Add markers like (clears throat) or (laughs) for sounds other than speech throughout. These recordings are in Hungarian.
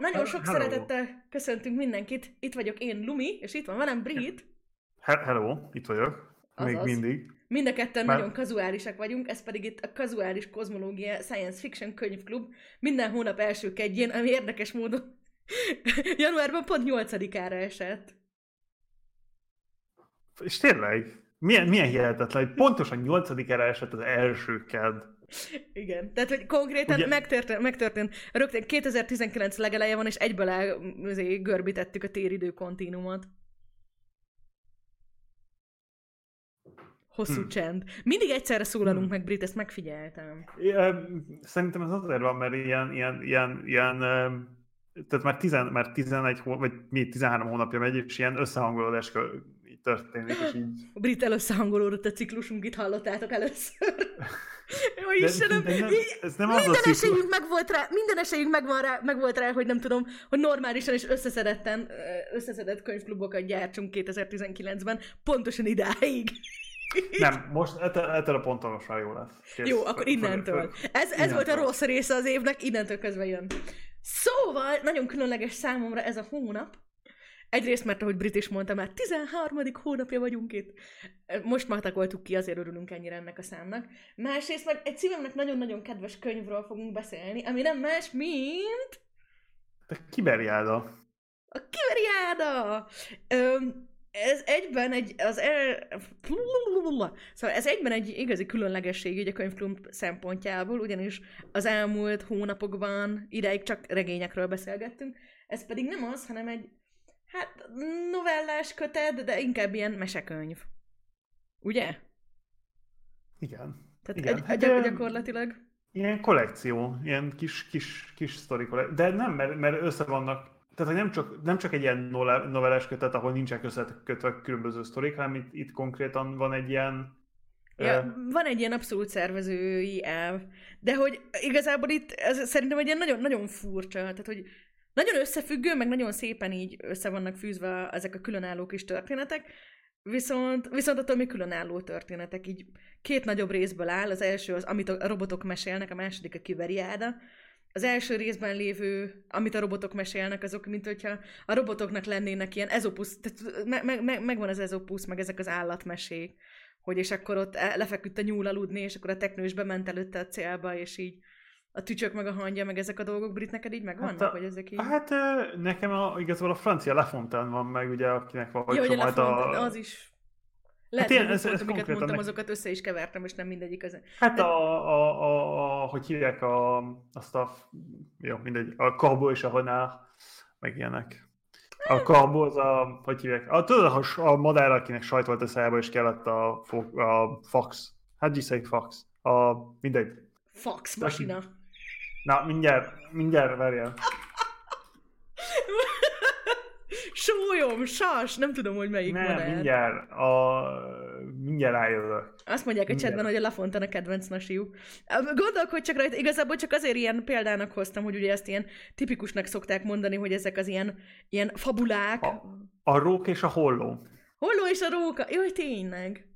nagyon sok Hello. szeretettel köszöntünk mindenkit. Itt vagyok én, Lumi, és itt van velem Brit. Hello, itt vagyok. Még Azaz. mindig. Mind a ketten Már... nagyon kazuálisak vagyunk, ez pedig itt a Kazuális Kozmológia Science Fiction Könyvklub. Minden hónap első kedjén, ami érdekes módon (laughs) januárban pont 8-ára esett. És tényleg, milyen, milyen hihetetlen, hogy pontosan 8-ára esett az első kedd. Igen, tehát hogy konkrétan Ugye... megtörtént, megtörtént, rögtön 2019 legeleje van, és egyből el, görbítettük a téridő kontinumot. Hosszú hmm. csend. Mindig egyszerre szólalunk hmm. meg, Brit, ezt megfigyeltem. Szerintem ez azért van, mert ilyen, ilyen, ilyen, ilyen tehát már, tizen, már 11 vagy mi, 13 hónapja megy, és ilyen összehangolódás történik, és így... A brit előszehangolódott a ciklusunk, itt hallottátok először. (laughs) Jó Istenem, de, de nem, ez nem minden az esélyünk meg volt rá, minden esélyünk meg, van rá, meg volt rá, hogy nem tudom, hogy normálisan és összeszedetten, összeszedett könyvklubokat gyártsunk 2019-ben, pontosan idáig. (laughs) Nem, most ettől a ponton most már jó lesz. Kész. Jó, akkor innentől. Ez, ez innentől. volt a rossz része az évnek, innentől közben jön. Szóval, nagyon különleges számomra ez a hónap. Egyrészt, mert ahogy Brit is mondta, már 13. hónapja vagyunk itt. Most matakoltuk ki, azért örülünk ennyire ennek a számnak. Másrészt meg egy szívemnek nagyon-nagyon kedves könyvről fogunk beszélni, ami nem más, mint... A Kiberiáda. A Kiberiáda! Öm, ez egyben egy, az el... Szóval ez egyben egy igazi különlegesség így a könyvklub szempontjából, ugyanis az elmúlt hónapokban ideig csak regényekről beszélgettünk, ez pedig nem az, hanem egy hát novellás kötet, de inkább ilyen mesekönyv. Ugye? Igen. Tehát Igen. Egy, hát, gyak, gyakorlatilag. Ilyen kollekció, ilyen kis, kis, kis sztori kollekció. De nem, mert, mert össze vannak tehát hogy nem csak, nem csak egy ilyen novellás kötet, ahol nincsenek összekötve különböző sztorik, hanem itt, itt konkrétan van egy ilyen Ja, van egy ilyen abszolút szervezői elv, de hogy igazából itt ez szerintem egy ilyen nagyon, nagyon furcsa, tehát hogy nagyon összefüggő, meg nagyon szépen így össze vannak fűzve ezek a különálló kis történetek, viszont, viszont attól még különálló történetek, így két nagyobb részből áll, az első az, amit a robotok mesélnek, a második a kiveriáda, az első részben lévő, amit a robotok mesélnek, azok, mint hogyha a robotoknak lennének ilyen ezopusz, tehát me, me, me, megvan az ezopusz, meg ezek az állatmesék, hogy és akkor ott lefeküdt a nyúl aludni, és akkor a teknős bement előtte a célba, és így a tücsök meg a hangja, meg ezek a dolgok, Brit, neked így megvannak, hát a, vagy ezek így? Hát nekem a, igazából a francia Lafontaine van meg, ugye, akinek van, Jó, hogy a, a... az is lehet, hát ilyen, ez, ez amiket mondtam, meg... azokat össze is kevertem, és nem mindegyik az. Hát De... a, a, a, a, hogy hívják a, azt a, jó, mindegy, a Corbeau és a Renard, meg ilyenek. A Corbeau az a, hogy hívják, a, tudod, a, a madár, akinek sajt volt a szájába, és kellett a, a Fox. Hát you say Fox? A, mindegy. Fox masina. Na, mindjárt, mindjárt várjál. (laughs) Sólyom, sas, nem tudom, hogy melyik nem, van mindjárt, a... mindjárt rájövök. Azt mondják a chatben, hogy a Lafontaine a kedvenc nasiuk. Gondolkodj csak rajta, igazából csak azért ilyen példának hoztam, hogy ugye ezt ilyen tipikusnak szokták mondani, hogy ezek az ilyen, ilyen fabulák. A, a rók és a holló. Holló és a róka, jó, tényleg.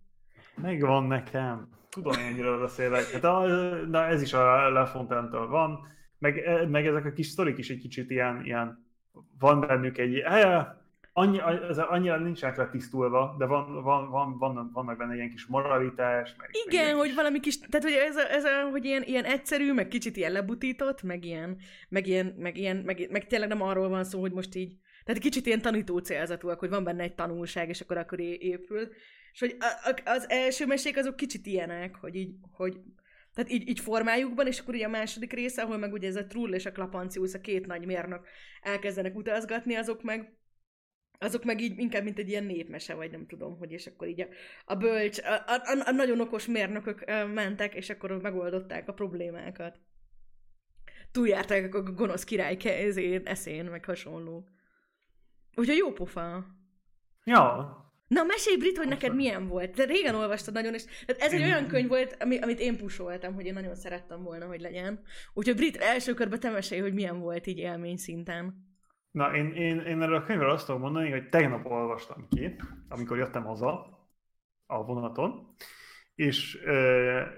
Megvan nekem. Tudom, ennyire beszélek. Hát a, na, ez is a Lafontaine-től van. Meg, meg ezek a kis sztorik is egy kicsit ilyen, ilyen van bennük egy, eh, annyi, ez annyira nincsenek letisztulva, de van, van, van, van, vannak benne ilyen kis moralitás. Meg, Igen, meg hogy valami kis, tehát hogy ez, a, ez a, hogy ilyen, ilyen egyszerű, meg kicsit ilyen lebutított, meg ilyen, meg ilyen, meg ilyen, meg, meg tényleg nem arról van szó, hogy most így, tehát kicsit ilyen tanító célzatúak, hogy van benne egy tanulság, és akkor akkor épül. És hogy az első mesék azok kicsit ilyenek, hogy így, hogy tehát így, így formájukban, és akkor ugye a második része, ahol meg ugye ez a Trull és a Klapancius, a két nagy mérnök elkezdenek utazgatni, azok meg azok meg így inkább, mint egy ilyen népmese, vagy nem tudom, hogy és akkor így a, a bölcs, a, a, a nagyon okos mérnökök mentek, és akkor megoldották a problémákat. Túljárták a gonosz király kezén, eszén, meg hasonló. Úgyhogy jó pofa. Ja, Na, mesélj Brit, hogy neked milyen volt. De régen olvastad nagyon, és tehát ez egy olyan könyv volt, ami, amit én pusoltam, hogy én nagyon szerettem volna, hogy legyen. Úgyhogy Brit, első körben te mesélj, hogy milyen volt így élmény szinten. Na, én, én, én erről a könyvről azt tudom mondani, hogy tegnap olvastam ki, amikor jöttem haza a vonaton, és,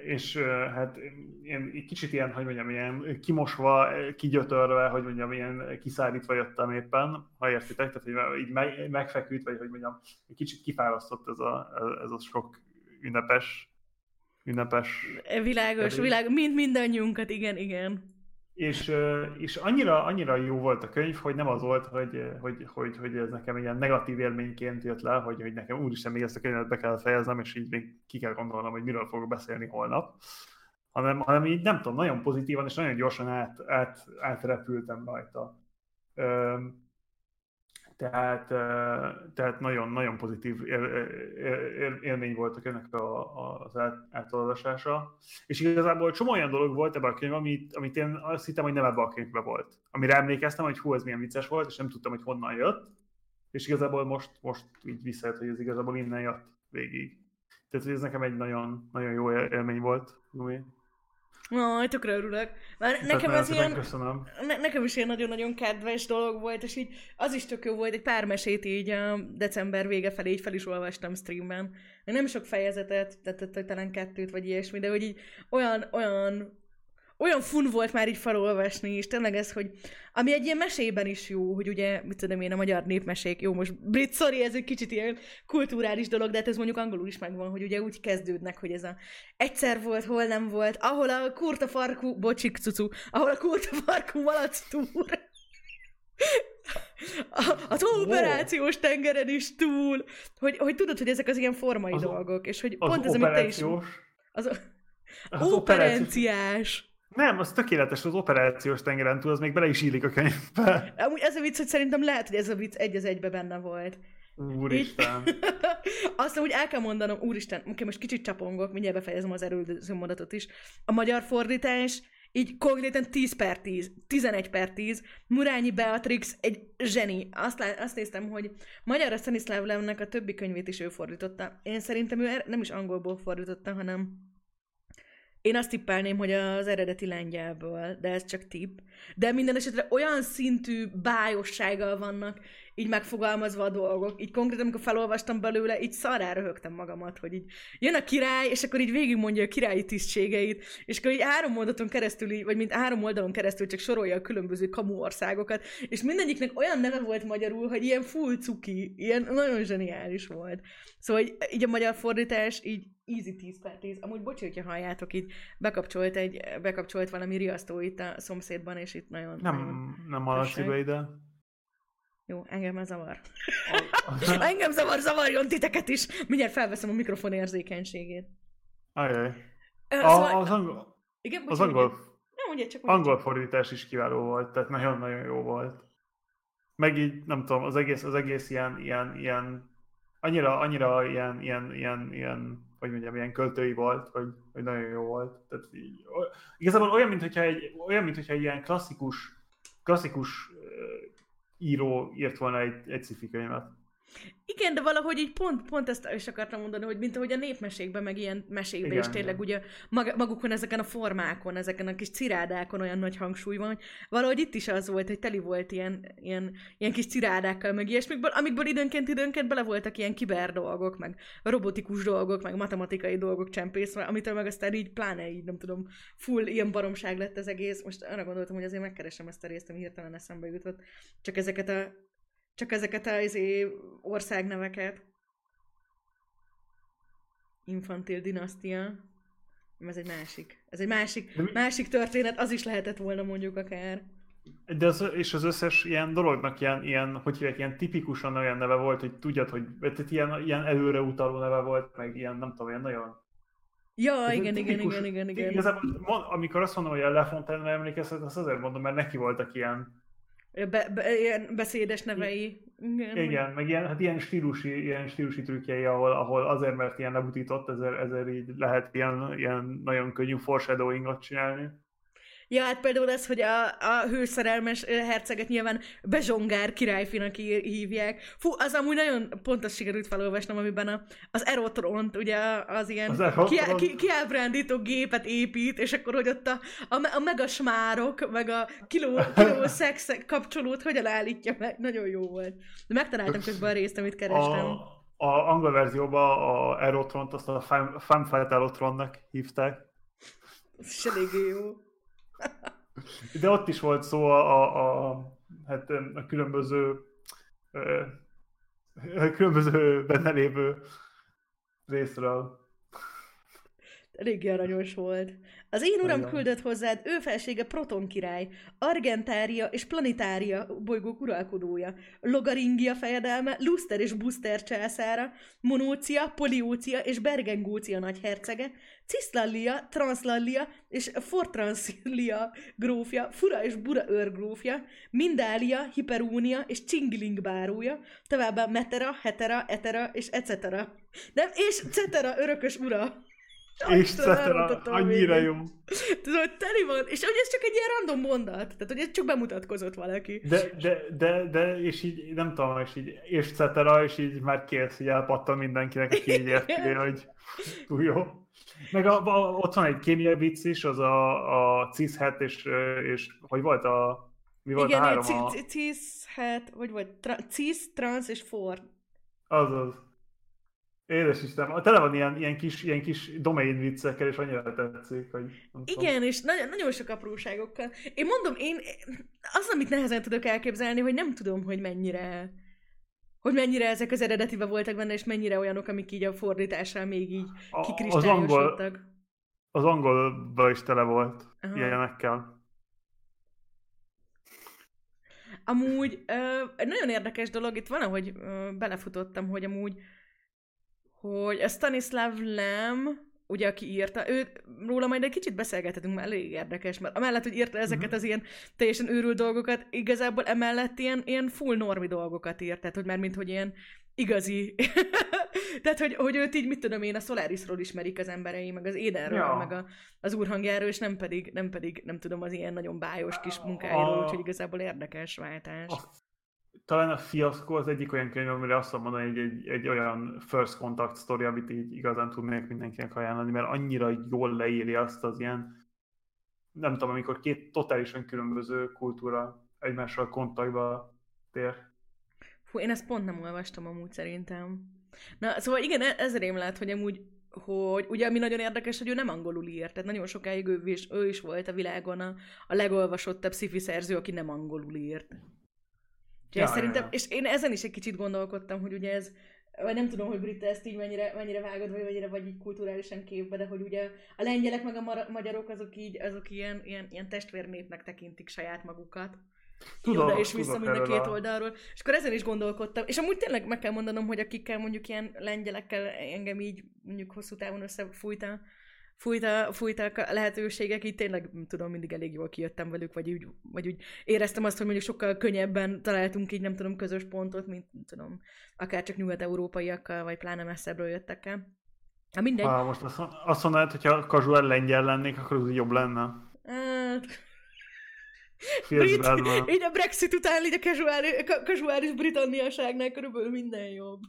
és hát én kicsit ilyen, hogy mondjam, ilyen kimosva, kigyötörve, hogy mondjam, ilyen kiszárítva jöttem éppen, ha értitek, tehát hogy így megfeküdt, vagy hogy mondjam, egy kicsit kifárasztott ez a, ez a sok ünnepes, ünnepes... Világos, világos, mind mindannyiunkat, igen, igen és, és annyira, annyira jó volt a könyv, hogy nem az volt, hogy, hogy, hogy, hogy ez nekem ilyen negatív élményként jött le, hogy, hogy nekem úristen, még ezt a könyvet be kell fejeznem, és így még ki kell gondolnom, hogy miről fogok beszélni holnap, hanem, hanem így nem tudom, nagyon pozitívan és nagyon gyorsan át, át, átrepültem rajta. Tehát, tehát nagyon, nagyon pozitív élmény volt a könyvnek az átolvasása. És igazából csomó olyan dolog volt ebben a könyvben, amit, amit én azt hittem, hogy nem ebben a könyvben volt. Amire emlékeztem, hogy hú, ez milyen vicces volt, és nem tudtam, hogy honnan jött. És igazából most, most így visszajött, hogy ez igazából innen jött végig. Tehát, ez nekem egy nagyon, nagyon jó élmény volt. Aj, tökre örülök. Már nekem ez ilyen, köszönöm. Ne, nekem is ilyen nagyon-nagyon kedves dolog volt, és így az is tök jó volt, egy pár mesét így a december vége felé így fel is olvastam streamben. Nem sok fejezetet, tehát talán kettőt vagy ilyesmi, de hogy így olyan, olyan olyan fun volt már így felolvasni, és tényleg ez, hogy ami egy ilyen mesében is jó, hogy ugye, mit tudom én, a magyar népmesék, jó, most brit, sorry, ez egy kicsit ilyen kulturális dolog, de hát ez mondjuk angolul is megvan, hogy ugye úgy kezdődnek, hogy ez a egyszer volt, hol nem volt, ahol a kurta farkú, bocsik, cucu, ahol a kurta farkú malac túr, az operációs tengeren is túl, hogy, hogy tudod, hogy ezek az ilyen formai az dolgok, és hogy pont ez, amit te is... Az, az operenciás. Nem, az tökéletes, az operációs tengeren túl, az még bele is illik a könyvbe. Amúgy ez a vicc, hogy szerintem lehet, hogy ez a vicc egy az egybe benne volt. Úristen. (laughs) Azt úgy el kell mondanom, úristen, oké, most kicsit csapongok, mindjárt befejezem az erődöző mondatot is. A magyar fordítás így konkrétan 10 per 10, 11 per 10, Murányi Beatrix egy zseni. Azt, lá- azt néztem, hogy magyarra Stanislav Lemnek a többi könyvét is ő fordította. Én szerintem ő er- nem is angolból fordította, hanem én azt tippelném, hogy az eredeti lengyelből, de ez csak tipp. De minden esetre olyan szintű bájossággal vannak így megfogalmazva a dolgok. Így konkrétan, amikor felolvastam belőle, így szarára röhögtem magamat, hogy így jön a király, és akkor így végigmondja a királyi tisztségeit, és akkor így három mondaton keresztül, így, vagy mint három oldalon keresztül csak sorolja a különböző kamu országokat, és mindegyiknek olyan neve volt magyarul, hogy ilyen full cuki, ilyen nagyon zseniális volt. Szóval így, így a magyar fordítás így easy 10 per 10. Amúgy bocsi, hogyha halljátok, itt bekapcsolt, egy, bekapcsolt valami riasztó itt a szomszédban, és itt nagyon... Nem, nagyon nem hallasz ide. Jó, engem ez zavar. (laughs) (laughs) engem zavar, zavarjon titeket is. Mindjárt felveszem a mikrofon érzékenységét. Ajaj. A, szóval... Az angol... Igen, az angol... Nem, ugye csak angol fordítás is kiváló volt, tehát nagyon-nagyon jó volt. Meg így, nem tudom, az egész, az egész ilyen, ilyen, ilyen annyira, annyira ilyen, ilyen, ilyen, ilyen hogy mondjam, ilyen költői volt, hogy, hogy nagyon jó volt. Tehát így, igazából olyan, mintha egy, olyan, mintha egy ilyen klasszikus, klasszikus író írt volna egy, egy sci könyvet. Igen, de valahogy így pont, pont ezt is akartam mondani, hogy mint ahogy a népmesékben, meg ilyen mesékben igen, is tényleg igen. ugye magukon ezeken a formákon, ezeken a kis cirádákon olyan nagy hangsúly van, hogy valahogy itt is az volt, hogy teli volt ilyen, ilyen, ilyen kis cirádákkal, meg ilyesmikből, amikből időnként időnként bele voltak ilyen kiber dolgok, meg robotikus dolgok, meg matematikai dolgok csempészve, amitől meg aztán így pláne így, nem tudom, full ilyen baromság lett az egész. Most arra gondoltam, hogy azért megkeresem ezt a részt, ami hirtelen eszembe jutott. Csak ezeket a csak ezeket az izé, országneveket. Infantil dinasztia. Ez egy másik. Ez egy másik, másik történet, az is lehetett volna mondjuk akár. De az, és az összes ilyen dolognak ilyen, ilyen hogy hívják, ilyen tipikusan olyan neve volt, hogy tudjad, hogy tehát ilyen, ilyen előre utaló neve volt, meg ilyen, nem tudom, ilyen nagyon... Ja, igen, tipikus, igen, igen, igen, igen. Igazából, amikor azt mondom, hogy a Lefontaine emlékezhet, azt azért mondom, mert neki voltak ilyen be, be, ilyen beszédes nevei. Igen, Igen meg ilyen, hát ilyen stílusi, ilyen stílusi trükkjei, ahol, ahol azért, mert ilyen lebutított, ezért, ezért így lehet ilyen, ilyen nagyon könnyű foreshadowingot csinálni. Ja, hát például ez, hogy a, a hőszerelmes herceget nyilván Bezsongár királyfinak hívják. Fú, az amúgy nagyon pontos sikerült felolvasnom, amiben a, az Erotront, ugye az ilyen az ki, ki, kiábrándító gépet épít, és akkor, hogy ott a, a, a megasmárok, meg a kiló, kiló (laughs) szex kapcsolót hogyan állítja meg. Nagyon jó volt. De megtaláltam közben a részt, amit kerestem. A A angol verzióban a Aerotront azt a Fatale Aerotronnak hívták. Ez is eléggé jó. De ott is volt szó a, a, a, hát a különböző a különböző benne lévő részről. Eléggé aranyos volt. Az én uram Nagyon. küldött hozzád ő felsége Proton király, Argentária és Planetária bolygók uralkodója, Logaringia fejedelme, Luster és Buster császára, Monócia, Poliócia és Bergengócia nagyhercege, Cislallia, Translallia és Fortranslia grófja, Fura és Bura őrgrófja, Mindália, Hiperúnia és Csingiling bárója, továbbá Metera, Hetera, Etera és etc. Nem, és Cetera örökös ura. Cetera, annyira jó. Tudod, teli van, és hogy ez csak egy ilyen random mondat, tehát hogy ez csak bemutatkozott valaki. De, de, de, de és így, nem tudom, és így, és cetera, és így már kész, így elpattan mindenkinek, aki így érti, hogy túl jó. Meg a, a, ott van egy kémia vicc is, az a, a cis-het, és, és hogy volt a... Mi volt Igen, a három? a... cis-het, vagy volt cis, trans és for. Azaz. Édes Isten, tele van ilyen, ilyen, kis, ilyen kis domain viccekkel, és annyira tetszik, hogy... Igen, tudom. és nagyon, nagyon sok apróságokkal. Én mondom, én az, amit nehezen tudok elképzelni, hogy nem tudom, hogy mennyire hogy mennyire ezek az eredetibe voltak benne, és mennyire olyanok, amik így a fordítással még így kikristályosodtak. Az, angol, az angolban is tele volt Aha. ilyenekkel. Amúgy ö, egy nagyon érdekes dolog, itt van, ahogy ö, belefutottam, hogy amúgy hogy a Stanislav Lem, ugye, aki írta, ő, róla majd egy kicsit beszélgethetünk, mert elég érdekes, mert amellett, hogy írta ezeket uh-huh. az ilyen teljesen őrült dolgokat, igazából emellett ilyen, ilyen full normi dolgokat írt, tehát, hogy már mint, hogy ilyen igazi. (laughs) tehát, hogy, hogy őt így, mit tudom én, a Solarisról ismerik az emberei, meg az Édenről, ja. meg a, az úrhangjáról, és nem pedig, nem pedig, nem tudom, az ilyen nagyon bájos kis munkáiról, a... úgyhogy igazából érdekes váltás. A talán a fiaszkó az egyik olyan könyv, amire azt mondani, hogy egy, egy olyan first contact story, amit így igazán tudnék mindenkinek ajánlani, mert annyira jól leírja azt az ilyen, nem tudom, amikor két totálisan különböző kultúra egymással kontaktba tér. Fú, én ezt pont nem olvastam amúgy szerintem. Na, szóval igen, e- ez rém lehet, hogy amúgy hogy ugye ami nagyon érdekes, hogy ő nem angolul írt, tehát nagyon sokáig ő is, ő is volt a világon a, a legolvasottabb sci szerző, aki nem angolul írt. Ja, szerintem, ja, ja. és én ezen is egy kicsit gondolkodtam, hogy ugye ez, vagy nem tudom, hogy Brita ezt így mennyire, mennyire vágod, vagy mennyire vagy így kulturálisan képbe, de hogy ugye a lengyelek meg a magyarok azok így, azok ilyen, ilyen, ilyen testvérnépnek tekintik saját magukat. Tudom, oda és vissza mind a két oldalról. És akkor ezen is gondolkodtam. És amúgy tényleg meg kell mondanom, hogy akikkel mondjuk ilyen lengyelekkel engem így mondjuk hosszú távon összefújta, fújta, fújtak a lehetőségek, így tényleg tudom, mindig elég jól kijöttem velük, vagy úgy, vagy úgy éreztem azt, hogy mondjuk sokkal könnyebben találtunk így, nem tudom, közös pontot, mint tudom, akár csak nyugat-európaiakkal, vagy pláne messzebbről jöttek el. Ha mindegy. Ha, most azt, azt mondanád, hogyha casual lengyel lennék, akkor az jobb lenne. Brit, így a Brexit után így a casuális, casuális britanniaságnál körülbelül minden jobb.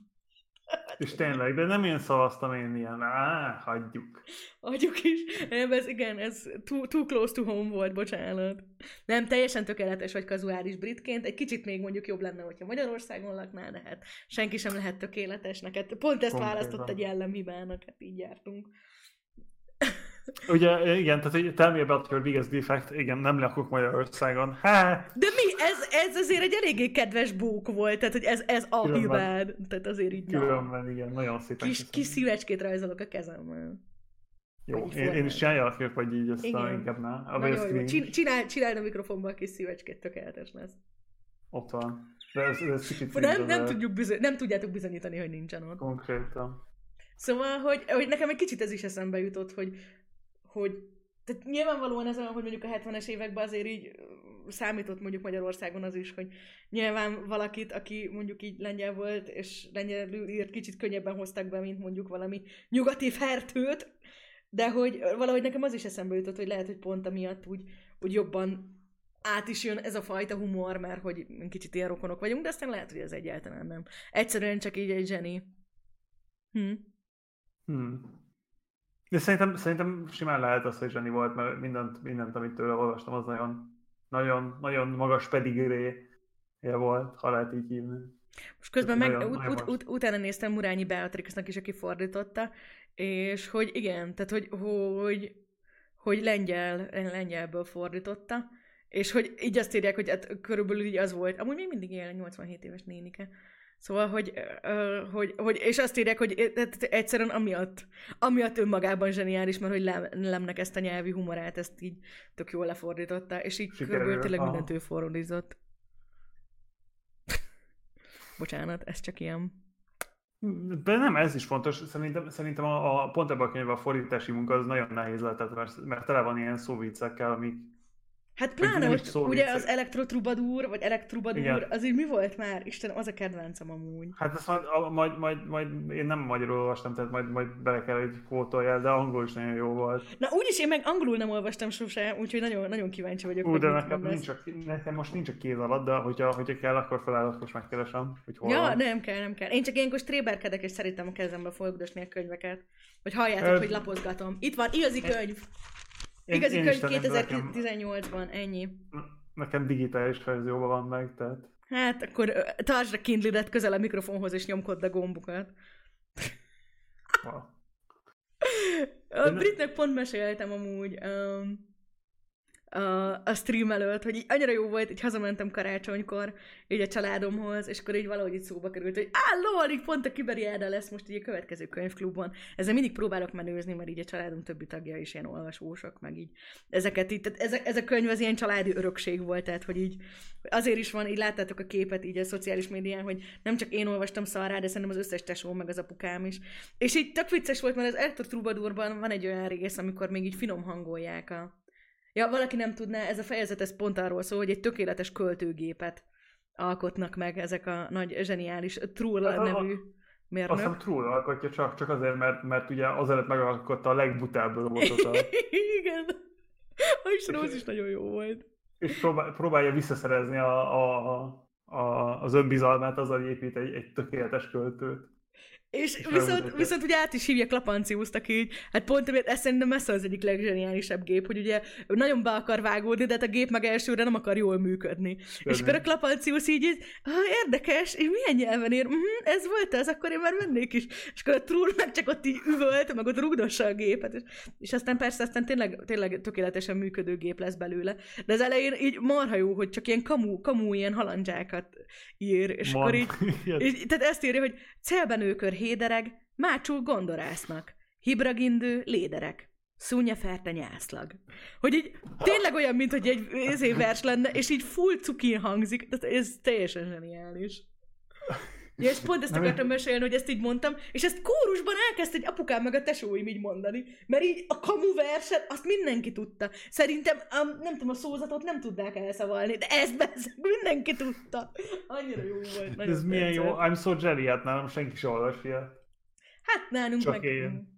És tényleg, de nem én szavaztam én ilyen, á, hagyjuk. Hagyjuk is. Nem, ez igen, ez too, too close to home volt, bocsánat. Nem, teljesen tökéletes vagy kazuális britként. Egy kicsit még mondjuk jobb lenne, hogyha Magyarországon laknál, de hát senki sem lehet tökéletes neked. Pont ezt Konkrétan. választott egy jellemhibának, hát így jártunk. Ugye, igen, tehát hogy tell me about your biggest defect, igen, nem lakok Magyarországon. Hát. De mi? Ez, ez azért egy eléggé kedves bók volt, tehát hogy ez, ez a Különben. hibád. Tehát azért így Különben, igen, nagyon szépen Kis, kis szívecskét rajzolok a kezemmel. Jó, én, én, is csináljak, vagy így aztán inkább ne. A jó, Csinál, csinálj a mikrofonban a kis szívecskét, tökéletes lesz. Ott van. De ez, ez kicsit nem, nem, tudjuk bizony, nem tudjátok bizonyítani, hogy nincsen ott. Konkrétan. Szóval, hogy, hogy nekem egy kicsit ez is eszembe jutott, hogy hogy tehát nyilvánvalóan ez olyan, hogy mondjuk a 70-es években azért így számított mondjuk Magyarországon az is, hogy nyilván valakit, aki mondjuk így lengyel volt, és lengyelül írt, kicsit könnyebben hoztak be, mint mondjuk valami nyugati fertőt, de hogy valahogy nekem az is eszembe jutott, hogy lehet, hogy pont amiatt úgy, úgy jobban át is jön ez a fajta humor, mert hogy kicsit ilyen rokonok vagyunk, de aztán lehet, hogy ez egyáltalán nem. Egyszerűen csak így egy zseni. Hm. Hmm. De szerintem, szerintem simán lehet az, hogy zseni volt, mert mindent, mindent amit tőle olvastam, az nagyon, nagyon, nagyon magas pedigré volt, ha lehet így hívni. Most közben meg Nagyon- ut, nagyon ut, ut, utána néztem Murányi Beatrixnak is, aki fordította, és hogy igen, tehát hogy, hogy, hogy lengyel, lengyelből fordította, és hogy így azt írják, hogy hát körülbelül így az volt. Amúgy még mindig él, 87 éves nénike. Szóval, hogy, hogy, hogy, és azt írják, hogy egyszerűen amiatt, amiatt önmagában zseniális, mert hogy Lem, Lemnek ezt a nyelvi humorát, ezt így tök jól lefordította, és így Sikerült, körülbelül tényleg aha. mindent ő fordított. (laughs) Bocsánat, ez csak ilyen. De nem, ez is fontos. Szerintem, szerintem a, a pont ebben a könyvben a fordítási munka az nagyon nehéz lehetett, mert, mert tele van ilyen szóviccekkel, amik Hát Hogy pláne most szó ugye az elektrotrubadúr, vagy elektrubadúr, az így mi volt már? Istenem, az a kedvencem amúgy. Hát ezt majd, a- majd, majd, majd, én nem magyarul olvastam, tehát majd, majd bele kell, hogy kvótoljál, de angol is nagyon jó volt. Na úgyis én meg angolul nem olvastam sose, úgyhogy nagyon, nagyon kíváncsi vagyok, Ú, hogy de nekem, nincs a, nekem most nincs a kéz alatt, de hogyha, hogyha kell, akkor felállok és megkeresem, hogy hol Ja, van. nem kell, nem kell. Én csak ilyenkor stréberkedek, és szeretem a kezembe folyogdosni a könyveket. Hogy halljátok, Ö, hogy lapozgatom. Itt van, igazi könyv. Igazi könyv is tennem, de nekem, 2018-ban, ennyi. nekem digitális verzióban van meg, tehát Hát akkor tartsd a kindle közel a mikrofonhoz, és nyomkodd a gombokat. A ne- Britnek pont meséltem amúgy um, a, a stream előtt, hogy így annyira jó volt, így hazamentem karácsonykor, így a családomhoz, és akkor így valahogy így szóba került, hogy á, így pont a Kiberiáda lesz most így a következő könyvklubban. Ezzel mindig próbálok menőzni, mert így a családom többi tagja is ilyen olvasósok, meg így ezeket így, tehát ez, a- ez a könyv az ilyen családi örökség volt, tehát hogy így azért is van, így láttátok a képet így a szociális médián, hogy nem csak én olvastam szarrá, de szerintem az összes tesóm, meg az apukám is. És így tök vicces volt, mert az Ertor Troubadourban van egy olyan rész, amikor még így finom hangolják a... Ja, valaki nem tudná, ez a fejezet ez pont arról szól, hogy egy tökéletes költőgépet alkotnak meg ezek a nagy, zseniális Trull Hát a- nevű Azt mérnök. hiszem Trull alkotja csak, csak azért, mert, mert ugye azelőtt megalkotta a legbutább robotot, a, (laughs) Igen. A Isróz is nagyon jó volt. és próbál, próbálja visszaszerezni a, a, a, az önbizalmát, azzal hogy épít egy, egy tökéletes költőt. És És viszont, viszont ugye át is hívják Lapanciuszt, aki így, hát pont amiért ez szerintem messze az egyik legzseniálisabb gép, hogy ugye ő nagyon be akar vágódni, de hát a gép meg elsőre nem akar jól működni. És akkor a Klapancius így, így ah, érdekes, és milyen nyelven ír? Uh-huh, ez volt az, akkor én már mennék is. És akkor a Trull meg csak ott így üvölt, meg ott rugdossa a gépet. És, és aztán persze, aztán tényleg, tényleg tökéletesen működő gép lesz belőle. De az elején így marha jó, hogy csak ilyen kamu, kamu ilyen halandzsákat ír, és Van. akkor így (laughs) és, tehát ezt írja, hogy celbenőkör hédereg, mácsul gondolásznak, hibragindő léderek, szúnya ferte nyászlag. Hogy így tényleg olyan, mint hogy egy ezé vers lenne, és így full cukin hangzik, ez teljesen zseniális. Ja, és pont ezt akartam mesélni, hogy ezt így mondtam, és ezt kórusban elkezdte egy apukám meg a tesóim így mondani, mert így a kamu verset, azt mindenki tudta. Szerintem, um, nem tudom, a szózatot nem tudnák elszavalni, de ezt beszél, mindenki tudta. Annyira jó volt. Ez milyen jó, tetszett. I'm so jelly, hát nálam senki sem olvas ilyet. Hát nálunk Csak meg... én.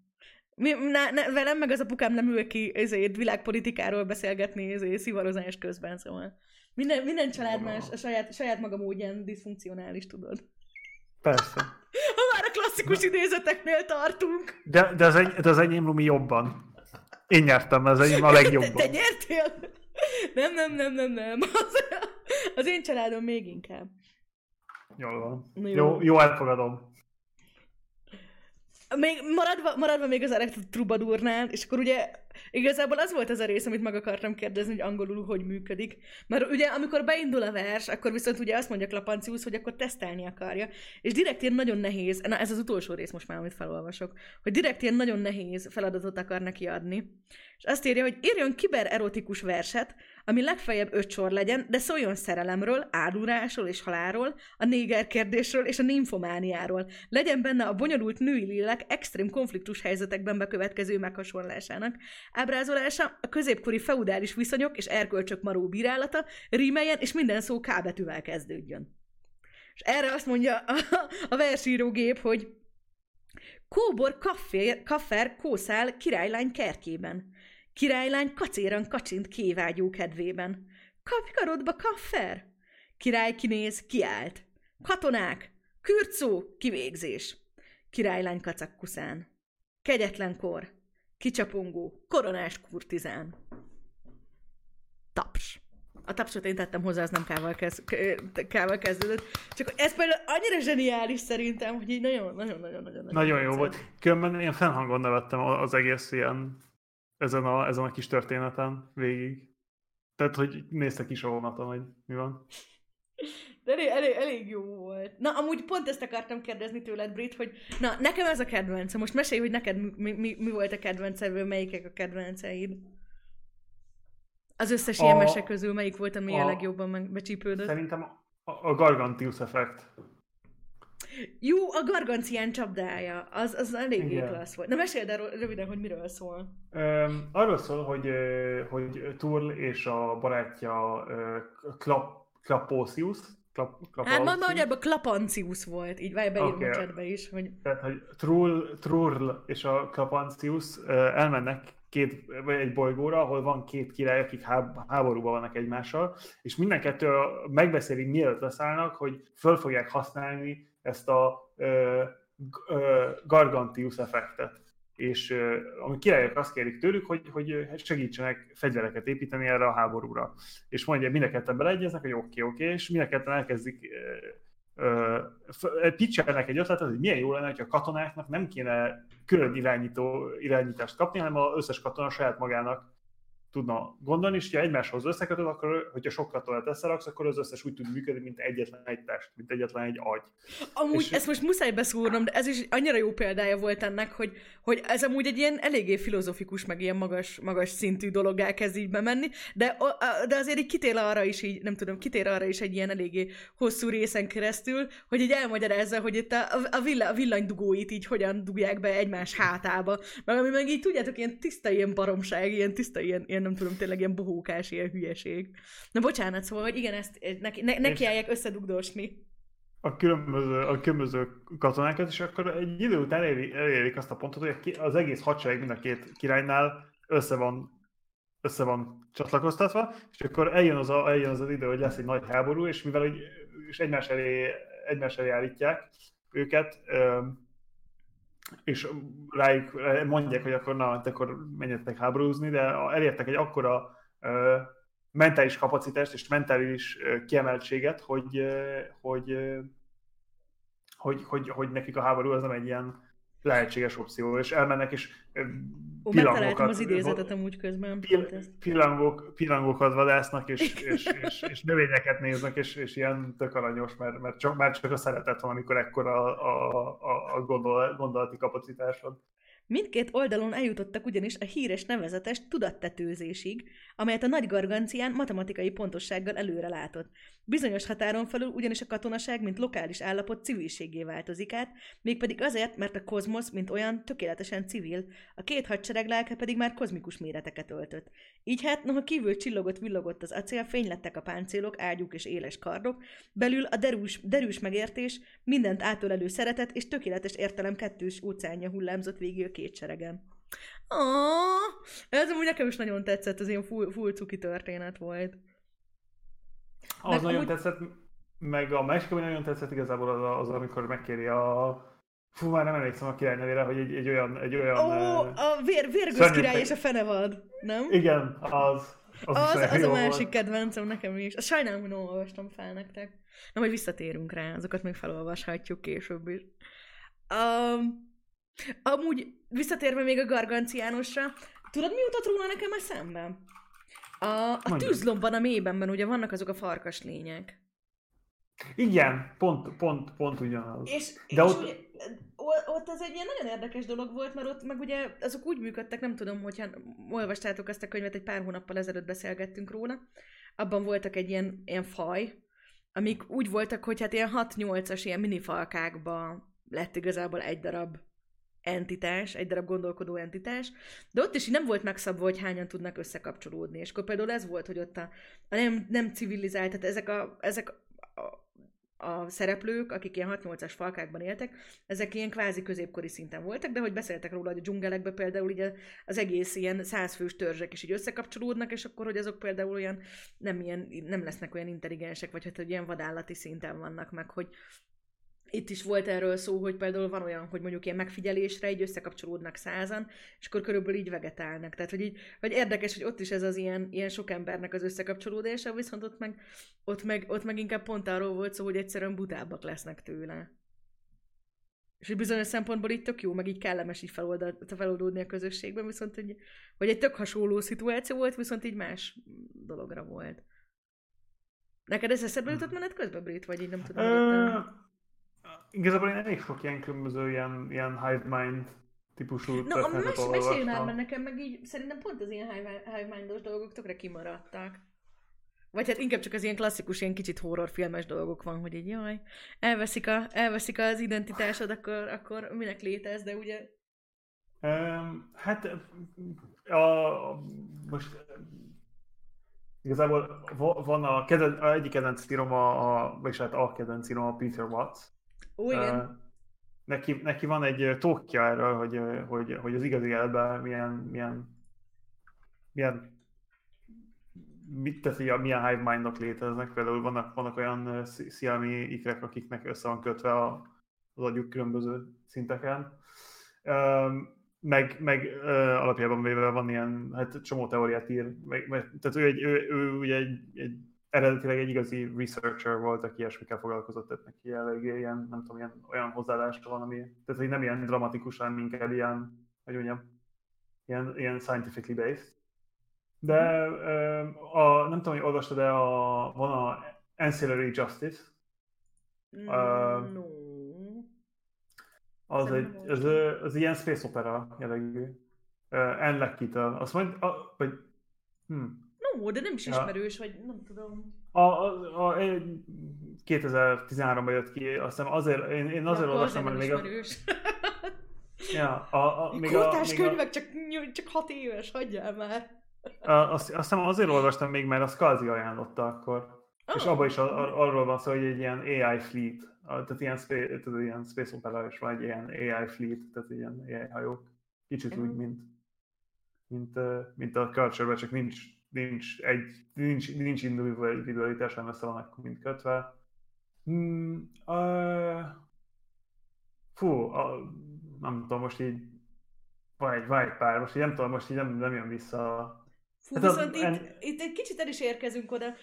Mi, na, na, velem meg az apukám nem ül ki ezért világpolitikáról beszélgetni ezért szivarozás közben, szóval minden, minden család más, a saját, saját maga módján diszfunkcionális, tudod. Persze. Ha már a klasszikus idézeteknél tartunk. De, de, az, eny, de az enyém Lumi jobban. Én nyertem, az enyém a Te, te legjobban. nyertél? Nem, nem, nem, nem, nem. Az, az én családom még inkább. Jól van. Jó, jó. jó elfogadom. Még maradva, maradva még az Elektro-Trubadurnál, és akkor ugye igazából az volt az a rész, amit meg akartam kérdezni, hogy angolul hogy működik. Mert ugye amikor beindul a vers, akkor viszont ugye azt mondja Klapancius, hogy akkor tesztelni akarja. És direkt ilyen nagyon nehéz, na ez az utolsó rész most már, amit felolvasok, hogy direkt ilyen nagyon nehéz feladatot akar neki adni. És azt írja, hogy írjon kibererotikus verset, ami legfeljebb öt sor legyen, de szóljon szerelemről, áldulásról és halálról, a néger kérdésről és a nymfomániáról. Legyen benne a bonyolult női lélek extrém konfliktus helyzetekben bekövetkező meghasonlásának. Ábrázolása a középkori feudális viszonyok és erkölcsök maró bírálata, rímeljen és minden szó K betűvel kezdődjön. És erre azt mondja a, a versírógép, hogy Kóbor kaffér, kaffer kószál királylány kertjében. Királylány kacéran kacsint kévágyó kedvében. Kapkarodba kaffer! Király kinéz, kiállt. Katonák! Kürtszó, kivégzés. Királylány kacakkuszán. Kegyetlen kor. Kicsapongó, koronás kurtizán. Taps. a tapsot én tettem hozzá, az nem kával, kez, kával kezdődött. Csak ez például annyira zseniális szerintem, hogy így nagyon, nagyon, jó volt. Különben ilyen fennhangon nevettem az egész ilyen ezen a, ezen a kis történeten végig. Tehát, hogy néztek is a vonaton, hogy mi van. De elég, elég, elég jó volt. Na, amúgy pont ezt akartam kérdezni tőled, Brit, hogy na, nekem ez a kedvencem. Most mesélj, hogy neked mi, mi, mi volt a kedvencedből, melyikek a kedvenceid? Az összes a, ilyen mese közül melyik volt, ami a, a legjobban becsípődött? Szerintem a, a Gargantius effekt. Jó, a Gargancián csapdája, az, az eléggé klassz volt. Na meséld el röviden, hogy miről szól. Um, arról szól, hogy, hogy Turl és a barátja Klap, Klapósius, Klap, hát mondd, hogy ebben Klapancius volt, így vagy beírom okay. a chatbe is. Hogy... Tehát, hogy Trull, Trull és a Klapancius elmennek két, vagy egy bolygóra, ahol van két király, akik háborúban vannak egymással, és minden kettő megbeszélik, mielőtt leszállnak, hogy föl fogják használni ezt a ö, ö, Gargantius effektet. És ö, a királyok azt kérik tőlük, hogy, hogy segítsenek fegyvereket építeni erre a háborúra. És mondja, mind a ketten beleegyeznek, hogy oké, okay, oké, okay, és mind a ketten elkezdik pitchelnek egy ötletet, hogy milyen jó lenne, hogy a katonáknak nem kéne külön irányító, irányítást kapni, hanem az összes katona saját magának tudna gondolni, és ha egymáshoz összekötöd, akkor, hogyha sok katonát összeraksz, akkor az összes úgy tud működni, mint egyetlen egy test, mint egyetlen egy agy. Amúgy és... ezt most muszáj beszúrnom, de ez is annyira jó példája volt ennek, hogy, hogy ez amúgy egy ilyen eléggé filozofikus, meg ilyen magas, magas szintű dolog elkezd így bemenni, de, de azért így kitér arra is így, nem tudom, kitér arra is egy ilyen eléggé hosszú részen keresztül, hogy így elmagyarázza, hogy itt a, a, villa, a villanydugóit így hogyan dugják be egymás hátába, meg ami meg így tudjátok, ilyen tiszta ilyen baromság, ilyen tiszta ilyen, ilyen nem tudom, tényleg ilyen bohókás, ilyen hülyeség. Na bocsánat, szóval, hogy igen, ezt neki, ne, nekiálljak összedugdosni. A különböző, a különböző katonákat, és akkor egy idő után elérik, elérik azt a pontot, hogy az egész hadsereg mind a két királynál össze van össze van csatlakoztatva, és akkor eljön az, a, eljön az, az idő, hogy lesz egy nagy háború, és mivel hogy, és egymás elé, egymás elé állítják őket, és rájuk mondják, hogy akkor na, akkor menjetek háborúzni, de elértek egy akkora uh, mentális kapacitást és mentális uh, kiemeltséget, hogy, uh, hogy, uh, hogy, hogy, hogy nekik a háború az nem egy ilyen lehetséges opció, és elmennek, és Ó, megtaláltam az idézetet amúgy közben. Pill, pillangókat vadásznak, és, (laughs) és, és, és, növényeket néznek, és, és ilyen tök aranyos, mert, mert csak, már csak a szeretet van, amikor ekkora a, a, a gondol, gondolati kapacitásod. Mindkét oldalon eljutottak ugyanis a híres nevezetes tudattetőzésig, amelyet a nagy gargancián matematikai pontossággal előre látott. Bizonyos határon felül ugyanis a katonaság, mint lokális állapot civilségé változik át, mégpedig azért, mert a kozmosz, mint olyan, tökéletesen civil, a két hadsereg lelke pedig már kozmikus méreteket öltött. Így hát, noha kívül csillogott, villogott az acél, fénylettek a páncélok, ágyúk és éles kardok, belül a derűs, derűs megértés, mindent átölelő szeretet és tökéletes értelem kettős óceánja hullámzott végig a két seregen. Ah, ez amúgy nekem is nagyon tetszett, az ilyen full, full cuki történet volt. Az meg nagyon amúgy... tetszett, meg a másik, ami nagyon tetszett igazából az, az amikor megkéri a Fú, már nem emlékszem a király nevére, hogy egy, egy olyan... Egy olyan Ó, oh, a vér, vérgőz király és a fenevad, nem? Igen, az. Az, az, az a másik volt. kedvencem nekem is. Azt sajnálom, hogy nem olvastam fel nektek. Na, majd visszatérünk rá, azokat még felolvashatjuk később is. Um, amúgy visszatérve még a Garganciánosra, tudod, mi jutott róla nekem eszembe? A, a tűzlomban a mélybenben ugye vannak azok a farkas lények. Igen, pont, pont, pont ugyanaz. És, De és ott... Ugye, ott az egy ilyen nagyon érdekes dolog volt, mert ott meg ugye azok úgy működtek, nem tudom, hogyha olvastátok ezt a könyvet, egy pár hónappal ezelőtt beszélgettünk róla, abban voltak egy ilyen, ilyen faj, amik úgy voltak, hogy hát ilyen 6-8-as ilyen minifalkákba lett igazából egy darab entitás, egy darab gondolkodó entitás, de ott is nem volt megszabva, hogy hányan tudnak összekapcsolódni. És akkor például ez volt, hogy ott a, a nem, nem civilizált, tehát ezek a, ezek a, a szereplők, akik ilyen 6-8-as falkákban éltek, ezek ilyen kvázi középkori szinten voltak, de hogy beszéltek róla, hogy a dzsungelekben például így az egész ilyen százfős törzsek is így összekapcsolódnak, és akkor, hogy azok például olyan nem, ilyen, nem lesznek olyan intelligensek, vagy hát hogy ilyen vadállati szinten vannak meg, hogy itt is volt erről szó, hogy például van olyan, hogy mondjuk ilyen megfigyelésre így összekapcsolódnak százan, és akkor körülbelül így vegetálnak. Tehát, hogy így, vagy érdekes, hogy ott is ez az ilyen, ilyen sok embernek az összekapcsolódása, viszont ott meg, ott meg, ott meg inkább pont arról volt szó, hogy egyszerűen butábbak lesznek tőle. És hogy bizonyos szempontból így tök jó, meg így kellemes így feloldódni a közösségben, viszont hogy, vagy egy tök hasonló szituáció volt, viszont így más dologra volt. Neked ez eszedbe jutott menet közben, Brit, vagy így nem tudom? Igazából én elég sok ilyen különböző ilyen, ilyen hive mind típusú Na, mes- mesélj már, mert nekem meg így szerintem pont az ilyen hive, mindos dolgok tökre kimaradtak. Vagy hát inkább csak az ilyen klasszikus, ilyen kicsit horrorfilmes dolgok van, hogy így jaj, elveszik, a, elveszik az identitásod, akkor, akkor minek létez, de ugye... Um, hát a, most igazából van a, keden, a egyik kedvenc írom, a, a, vagyis hát a kedvenc írom a Peter Watts. Ó, igen. Neki, neki van egy tókja erről, hogy, hogy, hogy az igazi életben milyen, milyen, milyen mit teszi, milyen hive mindok léteznek. Például vannak, vannak olyan szialmi ikrek, akiknek össze van kötve a, az agyuk különböző szinteken. Meg, meg alapjában véve van ilyen, hát csomó teóriát ír, meg, meg, tehát ő, egy, ő, ő ugye egy, egy eredetileg egy igazi researcher volt, aki ilyesmikkel foglalkozott, tehát neki eléggé ilyen, nem tudom, ilyen, olyan hozzáállása van, ami, tehát hogy nem ilyen dramatikus, hanem inkább ilyen, hogy mondjam, ilyen, ilyen scientifically based. De a, nem tudom, hogy olvastad, de a, van a Ancillary Justice. Mm, uh, no. Az, egy, az, az ilyen space opera jellegű. Uh, Anne Leckie-től. Azt mondja, a, vagy... Hm. De nem is ismerős, ja. vagy nem tudom. A, a, a, 2013-ban jött ki, azt hiszem azért, én, én azért olvastam, hogy még a... Ja, a, a, még a, még könyvek, a... csak, csak hat éves, hagyjál már. Azt, azt hiszem azért olvastam még, mert a Skalzi ajánlotta akkor. Oh. És abban is ar- arról van szó, hogy egy ilyen AI fleet, tehát ilyen, tehát ilyen space opera is van egy ilyen AI fleet, tehát ilyen AI hajók. Kicsit uh-huh. úgy, mint, mint, mint a culture csak nincs, nincs, egy, nincs, nincs individualitás, hanem össze vannak mind kötve. Hmm, uh, fú, uh, nem tudom, most így van egy, van egy pár, most így nem tudom, most így nem, nem jön vissza Fú, hát viszont az, itt, en... itt egy kicsit el is érkezünk oda.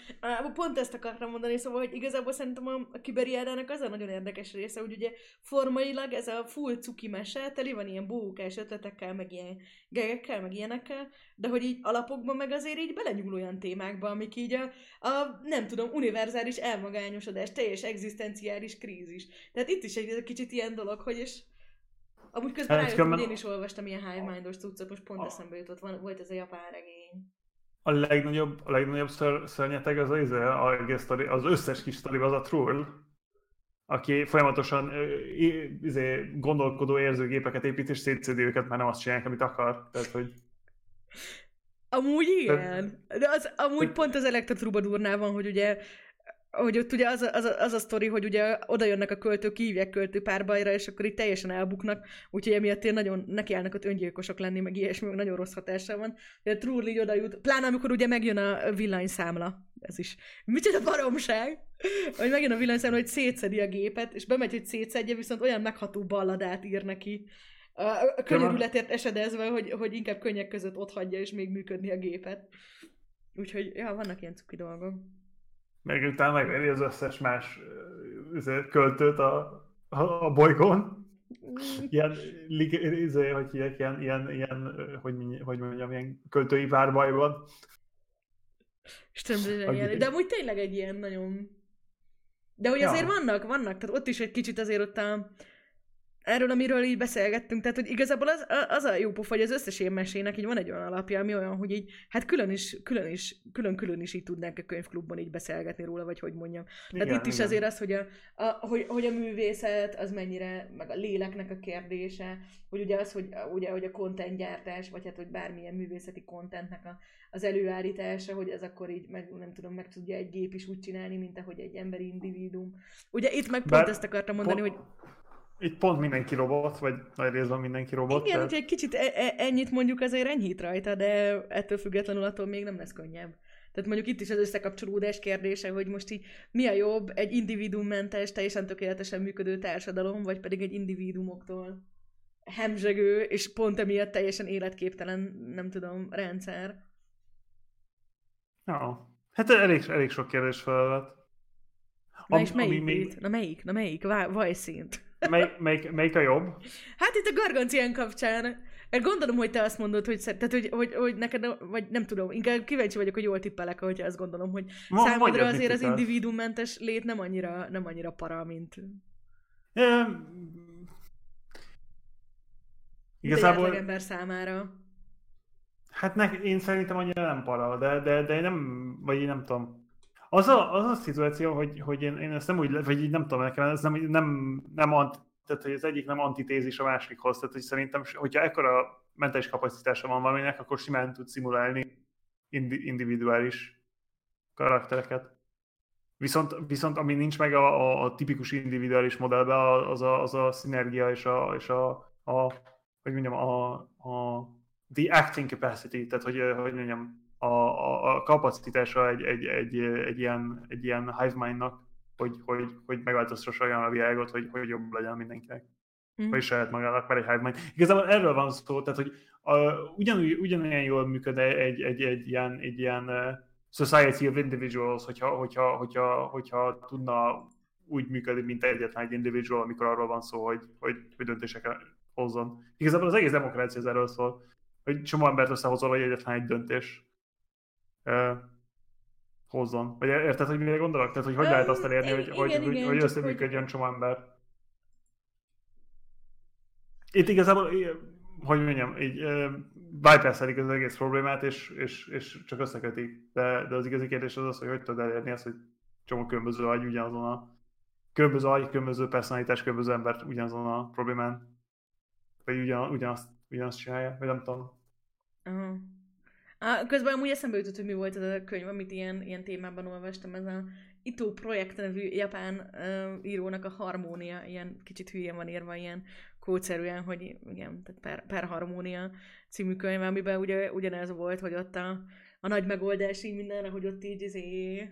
Pont ezt akartam mondani, szóval, hogy igazából szerintem a, a kiberiádának az a nagyon érdekes része, hogy ugye formailag ez a full cuki mese, teli van ilyen bókás ötletekkel, meg ilyen gegekkel, meg ilyenekkel, de hogy így alapokban meg azért így belenyúl olyan témákba, amik így a, a nem tudom, univerzális elmagányosodás, teljes egzisztenciális krízis. Tehát itt is egy kicsit ilyen dolog, hogy és Amúgy közben hát, rájöttem, hogy én is olvastam ilyen hive mindos cuccot, most pont eszembe jutott, van, volt ez a japán regény. A legnagyobb, a legnagyobb ször, szörnyeteg az, az, az összes kis sztori az a Trull, aki folyamatosan izé, gondolkodó érzőgépeket épít, és szétszedi őket, mert nem azt csinálják, amit akar. Tehát, hogy... Amúgy igen. De az, amúgy pont az Elektrotrubadurnál van, hogy ugye hogy ott ugye az a, az, a, az a sztori, hogy ugye oda jönnek a költők, kívják költő párbajra, és akkor itt teljesen elbuknak, úgyhogy emiatt én nagyon nekiállnak ott öngyilkosok lenni, meg ilyesmi, meg nagyon rossz hatása van. De Trull így oda jut, pláne amikor ugye megjön a villanyszámla, ez is. Micsoda baromság! Hogy megjön a villanyszámla, hogy szétszedi a gépet, és bemegy, hogy szétszedje, viszont olyan megható balladát ír neki, a könyörületért esedezve, hogy, hogy inkább könnyek között ott hagyja, és még működni a gépet. Úgyhogy, ja, vannak ilyen cuki dolgok meg utána megveri az összes más költőt a, a, a bolygón. Ilyen, izé, hogy hívják, ilyen, ilyen, ilyen hogy, hogy mondjam, ilyen költői párbajban. Istenem, de amúgy tényleg egy ilyen nagyon... De hogy azért ja. vannak, vannak, tehát ott is egy kicsit azért ott a, erről, amiről így beszélgettünk, tehát hogy igazából az, az a jó pofa, hogy az összes ilyen mesének így van egy olyan alapja, ami olyan, hogy így, hát külön is, külön is, külön-külön is így tudnánk a könyvklubban így beszélgetni róla, vagy hogy mondjam. Tehát igen, itt is igen. azért az, hogy a, a, hogy, hogy a művészet az mennyire, meg a léleknek a kérdése, hogy ugye az, hogy ugye, hogy a content gyártás, vagy hát, hogy bármilyen művészeti contentnek a, az előállítása, hogy ez akkor így, meg nem tudom, meg tudja egy gép is úgy csinálni, mint ahogy egy emberi individuum. Ugye itt meg pont Bár, ezt akartam mondani, pont, hogy itt pont mindenki robot, vagy nagy részben mindenki robot. Igen, tehát... egy kicsit e- e- ennyit mondjuk azért enyhít rajta, de ettől függetlenül attól még nem lesz könnyebb. Tehát mondjuk itt is az összekapcsolódás kérdése, hogy most így mi a jobb, egy individuummentes, teljesen tökéletesen működő társadalom, vagy pedig egy individuumoktól hemzsegő, és pont emiatt teljesen életképtelen, nem tudom, rendszer. Ja. Hát elég, elég sok kérdés felvet. Na és melyik? Még... Na melyik? Na melyik? Vajszint. Mely, melyik, melyik a jobb? Hát itt a gargancián kapcsán. Gondolom, hogy te azt mondod, hogy, tehát, hogy, hogy, hogy neked, vagy nem tudom, inkább kíváncsi vagyok, hogy jól tippelek, hogyha azt gondolom, hogy Ma, számodra azért az individuummentes lét nem annyira, nem annyira para, mint... Um, igazából... Ember számára. Hát ne, én szerintem annyira nem para, de, de, de nem, vagy én nem tudom. Az a, az a szituáció, hogy, hogy én, én ezt nem úgy, vagy így nem tudom, nekem ez nem, nem, nem ant, tehát hogy az egyik nem antitézis a másikhoz, tehát hogy szerintem, hogyha ekkora mentális kapacitása van valaminek, akkor simán tud szimulálni indi, individuális karaktereket. Viszont, viszont ami nincs meg a, a, a tipikus individuális modellben, az a, az a szinergia és a, és a, a hogy mondjam, a, a the acting capacity, tehát hogy, hogy mondjam, a, a, a kapacitása egy, egy, egy, egy, ilyen, egy ilyen hive mindnak, hogy, hogy, hogy megváltoztassa olyan a világot, hogy, hogy jobb legyen mindenkinek. Mm. Vagy saját magának, mert egy hive mind. Igazából erről van szó, tehát hogy a, ugyanúgy, ugyanilyen jól működ egy, egy, egy, ilyen, egy ilyen uh, society of individuals, hogyha, hogyha, hogyha, hogyha tudna úgy működni, mint egyetlen egy individual, amikor arról van szó, hogy, hogy, hogy döntéseket hozzon. Igazából az egész demokrácia az erről szól, hogy csomó embert összehozol, hogy egyetlen egy döntés hozzon. Vagy érted, hogy mire gondolok? Tehát, hogy hogy lehet azt elérni, hogy, igen, hogy, igen, hogy, hogy összeműködjön csomó ember. Itt igazából, hogy mondjam, így bypasselik az egész problémát, és, és, és csak összekötik. De, de az igazi kérdés az az, hogy hogy tudod elérni azt, hogy csomó különböző agy ugyanazon a különböző agy, különböző personalitás, különböző ember ugyanazon a problémán, vagy ugyan, ugyanazt, ugyanazt csinálja, vagy nem tudom. Uh-huh. Á, közben amúgy eszembe jutott, hogy mi volt ez a könyv, amit ilyen, ilyen témában olvastam, ez a Ito Projekt nevű japán uh, írónak a harmónia, ilyen kicsit hülyén van írva, ilyen kódszerűen, hogy igen, tehát per, per harmónia című könyv, amiben ugye ugyanez volt, hogy ott a, a nagy megoldás így mindenre, hogy ott így izé,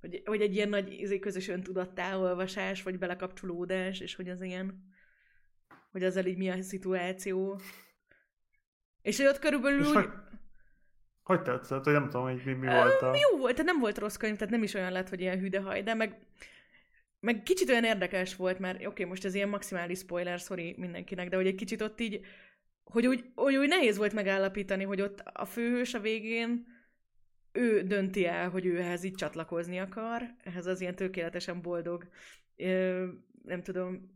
hogy, hogy egy ilyen nagy izé, közös öntudattá olvasás, vagy belekapcsolódás, és hogy az ilyen, hogy ezzel így mi a szituáció. És hogy ott körülbelül és úgy... hogy tetszett? Hogy nem tudom, hogy mi, mi volt a... Jó volt, tehát nem volt rossz könyv, tehát nem is olyan lett, hogy ilyen hüdehaj, de meg, meg kicsit olyan érdekes volt, mert oké, okay, most ez ilyen maximális spoiler, sorry mindenkinek, de hogy egy kicsit ott így, hogy úgy, hogy úgy nehéz volt megállapítani, hogy ott a főhős a végén ő dönti el, hogy ő ehhez így csatlakozni akar, ehhez az ilyen tökéletesen boldog, nem tudom,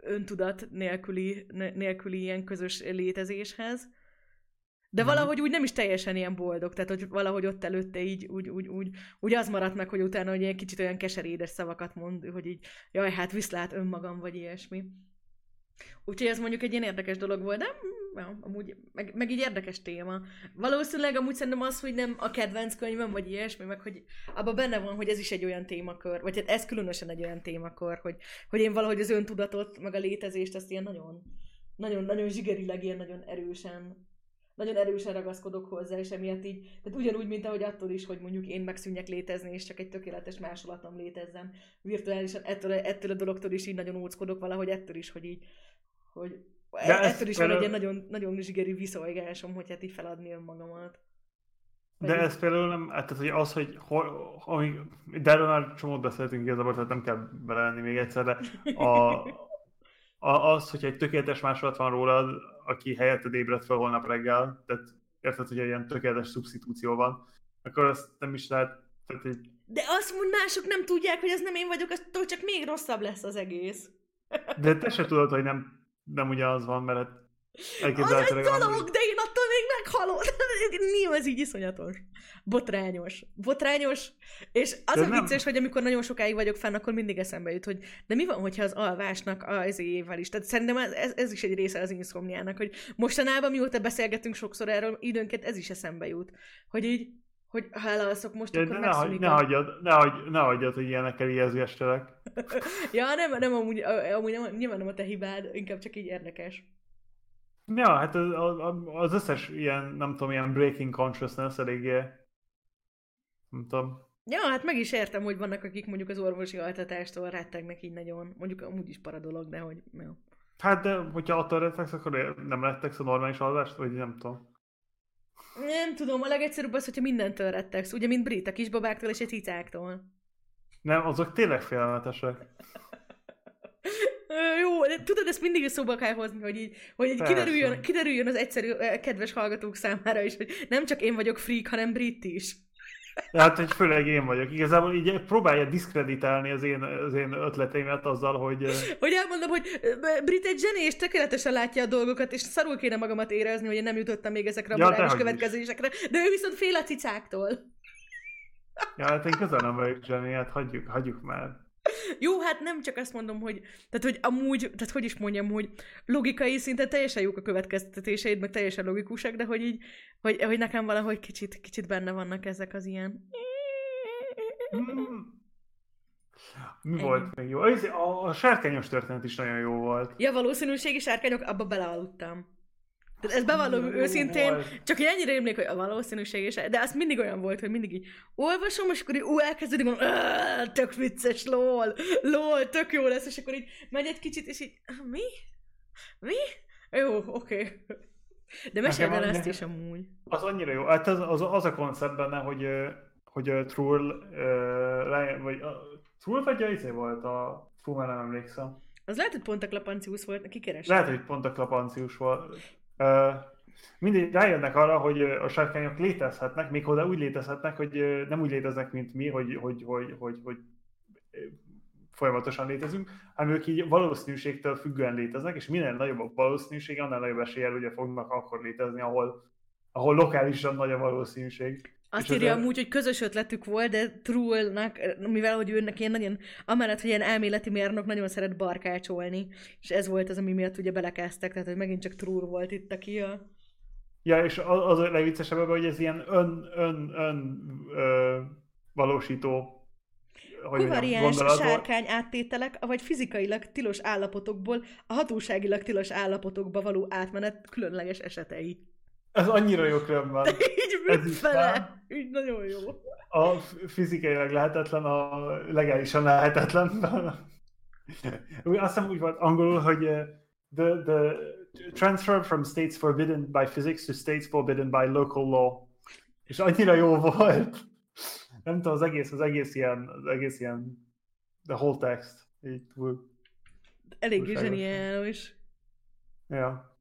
öntudat nélküli, nélküli ilyen közös létezéshez. De valahogy úgy nem is teljesen ilyen boldog, tehát hogy valahogy ott előtte így úgy, úgy, úgy, úgy az maradt meg, hogy utána hogy ilyen kicsit olyan keserédes szavakat mond, hogy így jaj, hát viszlát önmagam, vagy ilyesmi. Úgyhogy ez mondjuk egy ilyen érdekes dolog volt, de ja, amúgy, meg, meg így érdekes téma. Valószínűleg amúgy szerintem az, hogy nem a kedvenc könyvem, vagy ilyesmi, meg hogy abban benne van, hogy ez is egy olyan témakör, vagy hát ez különösen egy olyan témakör, hogy, hogy én valahogy az öntudatot, meg a létezést, azt ilyen nagyon, nagyon, nagyon zsigerileg, ilyen nagyon erősen nagyon erősen ragaszkodok hozzá, és emiatt így, tehát ugyanúgy, mint ahogy attól is, hogy mondjuk én megszűnjek létezni, és csak egy tökéletes másolatom létezzen virtuálisan, ettől, ettől a dologtól is így nagyon óckodok valahogy, ettől is, hogy így, hogy de ettől is van egy nagyon, nagyon zsigeri viszolgásom, hogy hát így feladni önmagamat. De ez például nem, hát tehát hogy az, hogy, hogy de erről már csomót beszéltünk igazából, tehát nem kell belelenni még egyszer, de a, a, az, hogy egy tökéletes másolat van rólad, aki helyetted ébred fel holnap reggel, tehát érted, hogy egy ilyen tökéletes szubstitúció van, akkor azt nem is lehet, tehát egy... De azt mondj, mások nem tudják, hogy ez nem én vagyok, attól csak még rosszabb lesz az egész. De te se tudod, hogy nem nem ugyanaz van, mert az egy dolog, de én meghalok. Mi (laughs) ez így iszonyatos. Botrányos. Botrányos. És az de a nem. vicces, hogy amikor nagyon sokáig vagyok fenn, akkor mindig eszembe jut, hogy de mi van, hogyha az alvásnak az évvel is. Tehát szerintem ez, ez is egy része az inszomniának, hogy mostanában, mióta beszélgetünk sokszor erről, időnket ez is eszembe jut. Hogy így hogy ha elalszok most, ja, akkor ne, hagy, ne, hagyjad, ne, hagyj, ne hagyjad, hogy ilyenekkel ijeszgestelek. (laughs) ja, nem, nem amúgy, amúgy nem, nyilván nem a te hibád, inkább csak így érdekes. Ja, hát az, az összes ilyen, nem tudom, ilyen breaking consciousness eléggé Nem tudom. Ja, hát meg is értem, hogy vannak, akik mondjuk az orvosi altatástól rettegnek így nagyon. Mondjuk amúgy is para dolog, de hogy... Jó. Hát, de hogyha attól rettegsz, akkor nem rettegsz a normális alvást, vagy nem tudom. Nem tudom, a legegyszerűbb az, hogyha mindentől rettegsz. Ugye, mint brit, a kisbabáktól és a cicáktól. Nem, azok tényleg félelmetesek. Jó, de tudod, ezt mindig szóba kell hozni, hogy így, hogy így Persze. kiderüljön, kiderüljön az egyszerű, kedves hallgatók számára is, hogy nem csak én vagyok freak, hanem brit is. Hát, hogy főleg én vagyok. Igazából így próbálja diszkreditálni az én, az én ötleteimet azzal, hogy... Hogy elmondom, hogy Brit egy zseni, és tökéletesen látja a dolgokat, és szarul kéne magamat érezni, hogy én nem jutottam még ezekre a Ja, morális dehogy is. következésekre, de ő viszont fél a cicáktól. Ja, hát én közel nem vagyok zseni, hát hagyjuk, hagyjuk már. Jó, hát nem csak azt mondom, hogy, tehát, hogy amúgy, tehát hogy is mondjam, hogy logikai szinten teljesen jók a következtetéseid, meg teljesen logikusak, de hogy így, hogy, hogy nekem valahogy kicsit, kicsit benne vannak ezek az ilyen... Mi Ennyi. volt még jó? Az- A, a sárkányos történet is nagyon jó volt. Ja, valószínűségi sárkányok, abba belealudtam. Tehát ezt bevallom Jó őszintén, volt. csak hogy ennyire rémlik, hogy a valószínűség is, de az mindig olyan volt, hogy mindig így olvasom, és akkor így ú, elkezdődik, mondom, "Áh, tök vicces, lol, lol, tök jó lesz, és akkor így megy egy kicsit, és így, "Ah, mi? Mi? Jó, oké. De mesélj el a- ezt is amúgy. Az annyira jó. Hát az, az, az a koncept benne, hogy, hogy uh, Trull, uh, vagy uh, Trull vagy a izé volt a... Fú, már nem emlékszem. Az lehet, hogy pont a Klapancius volt, neki keres. Lehet, hogy pont a klapancius volt. Mindig rájönnek arra, hogy a sárkányok létezhetnek, méghozzá úgy létezhetnek, hogy nem úgy léteznek, mint mi, hogy, hogy, hogy, hogy, hogy folyamatosan létezünk, hanem ők így valószínűségtől függően léteznek, és minél nagyobb a valószínűség, annál nagyobb eséllyel ugye fognak akkor létezni, ahol, ahol lokálisan nagy a valószínűség. Azt És írja ezzel- amúgy, hogy közös ötletük volt, de Trullnak, mivel hogy őnek ilyen nagyon, amellett, hogy ilyen elméleti mérnök nagyon szeret barkácsolni, és ez volt az, ami miatt ugye belekezdtek, tehát hogy megint csak Trull volt itt, aki a... Ja, és az az a legviccesebb ebben, hogy ez ilyen ön, ön, ön ö, valósító hogy volt. sárkány áttételek, vagy fizikailag tilos állapotokból a hatóságilag tilos állapotokba való átmenet különleges esetei. Ez annyira jó különben. Így fele? Így nagyon jó. A fizikailag lehetetlen, a legálisan lehetetlen. Azt hiszem úgy volt angolul, hogy uh, the, the transfer from states forbidden by physics to states forbidden by local law. És annyira jó volt. Nem tudom, az egész, az egész ilyen, az egész ilyen, the whole text. Így, Eléggé zseniális. ja.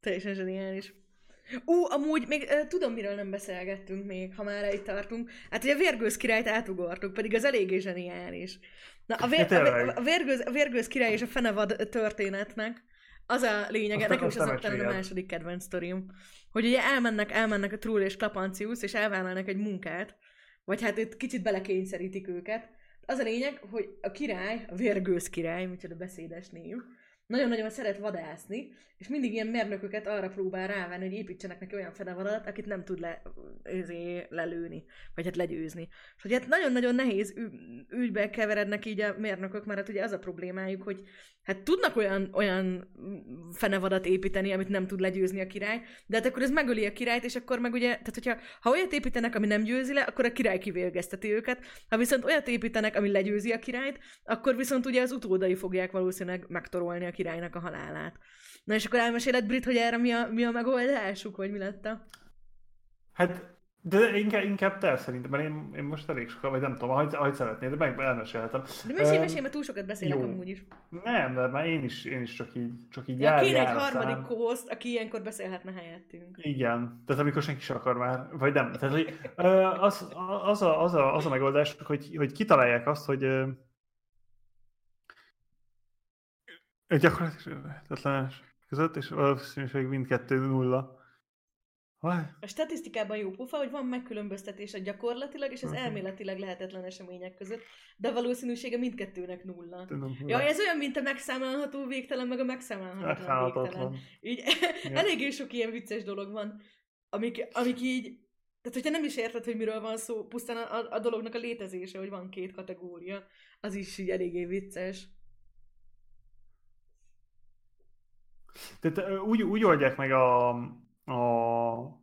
Teljesen zseniális. Ú, amúgy még uh, tudom, miről nem beszélgettünk még, ha már itt tartunk. Hát ugye a Vérgőz királyt átugortuk, pedig az eléggé zseniális. Na, a, vér, a, a, vérgőz, a Vérgőz király és a Fenevad történetnek az a lényege, nekem is az ott a második kedvenc sztorim, hogy ugye elmennek, elmennek a Trull és Klapancius, és elvállalnak egy munkát, vagy hát itt kicsit belekényszerítik őket. Az a lényeg, hogy a király, a Vérgőz király, micsoda beszédes név, nagyon-nagyon szeret vadászni, és mindig ilyen mérnököket arra próbál rávenni, hogy építsenek neki olyan fenevadat, akit nem tud le, őzé, lelőni, vagy hát legyőzni. És hogy hát nagyon-nagyon nehéz ügybe keverednek így a mérnökök, mert hát ugye az a problémájuk, hogy hát tudnak olyan, olyan fenevadat építeni, amit nem tud legyőzni a király, de hát akkor ez megöli a királyt, és akkor meg ugye, tehát hogyha ha olyat építenek, ami nem győzi le, akkor a király kivégezteti őket, ha viszont olyat építenek, ami legyőzi a királyt, akkor viszont ugye az utódai fogják valószínűleg megtorolni a királynak a halálát. Na és akkor elmeséled, Brit, hogy erre mi a, mi a megoldásuk, vagy mi lett a... Hát, de inkább, inkább te szerintem, mert én, én most elég sokat, vagy nem tudom, ahogy, ahogy szeretnéd, de meg elmesélhetem. De mesélj, Öm, mesélj, mert túl sokat beszélek jó. amúgy is. Nem, de már én is, én is csak így, csak így Ja, jár, kéne egy jár harmadik host, aki ilyenkor beszélhetne helyettünk. Igen, tehát amikor senki sem akar már, vagy nem. Tehát, hogy, az, az, a, az, a, az a megoldás, hogy, hogy kitalálják azt, hogy ö, gyakorlatilag között, és valószínűség mindkettő nulla. A statisztikában jó pufa, hogy van megkülönböztetés a gyakorlatilag és az Mhm. elméletileg lehetetlen események között, de a valószínűsége mindkettőnek nulla. tudom, Ja, ez olyan, mint a megszámolható végtelen, meg a megszámolhatatlan végtelen. Így (laughs) Ja. eléggé sok ilyen vicces dolog van, amik, amik így, tehát hogyha nem is érted, hogy miről van szó, pusztán a, a, dolognak a létezése, hogy van két kategória, az is így eléggé vicces. Tehát úgy, úgy oldják meg a, a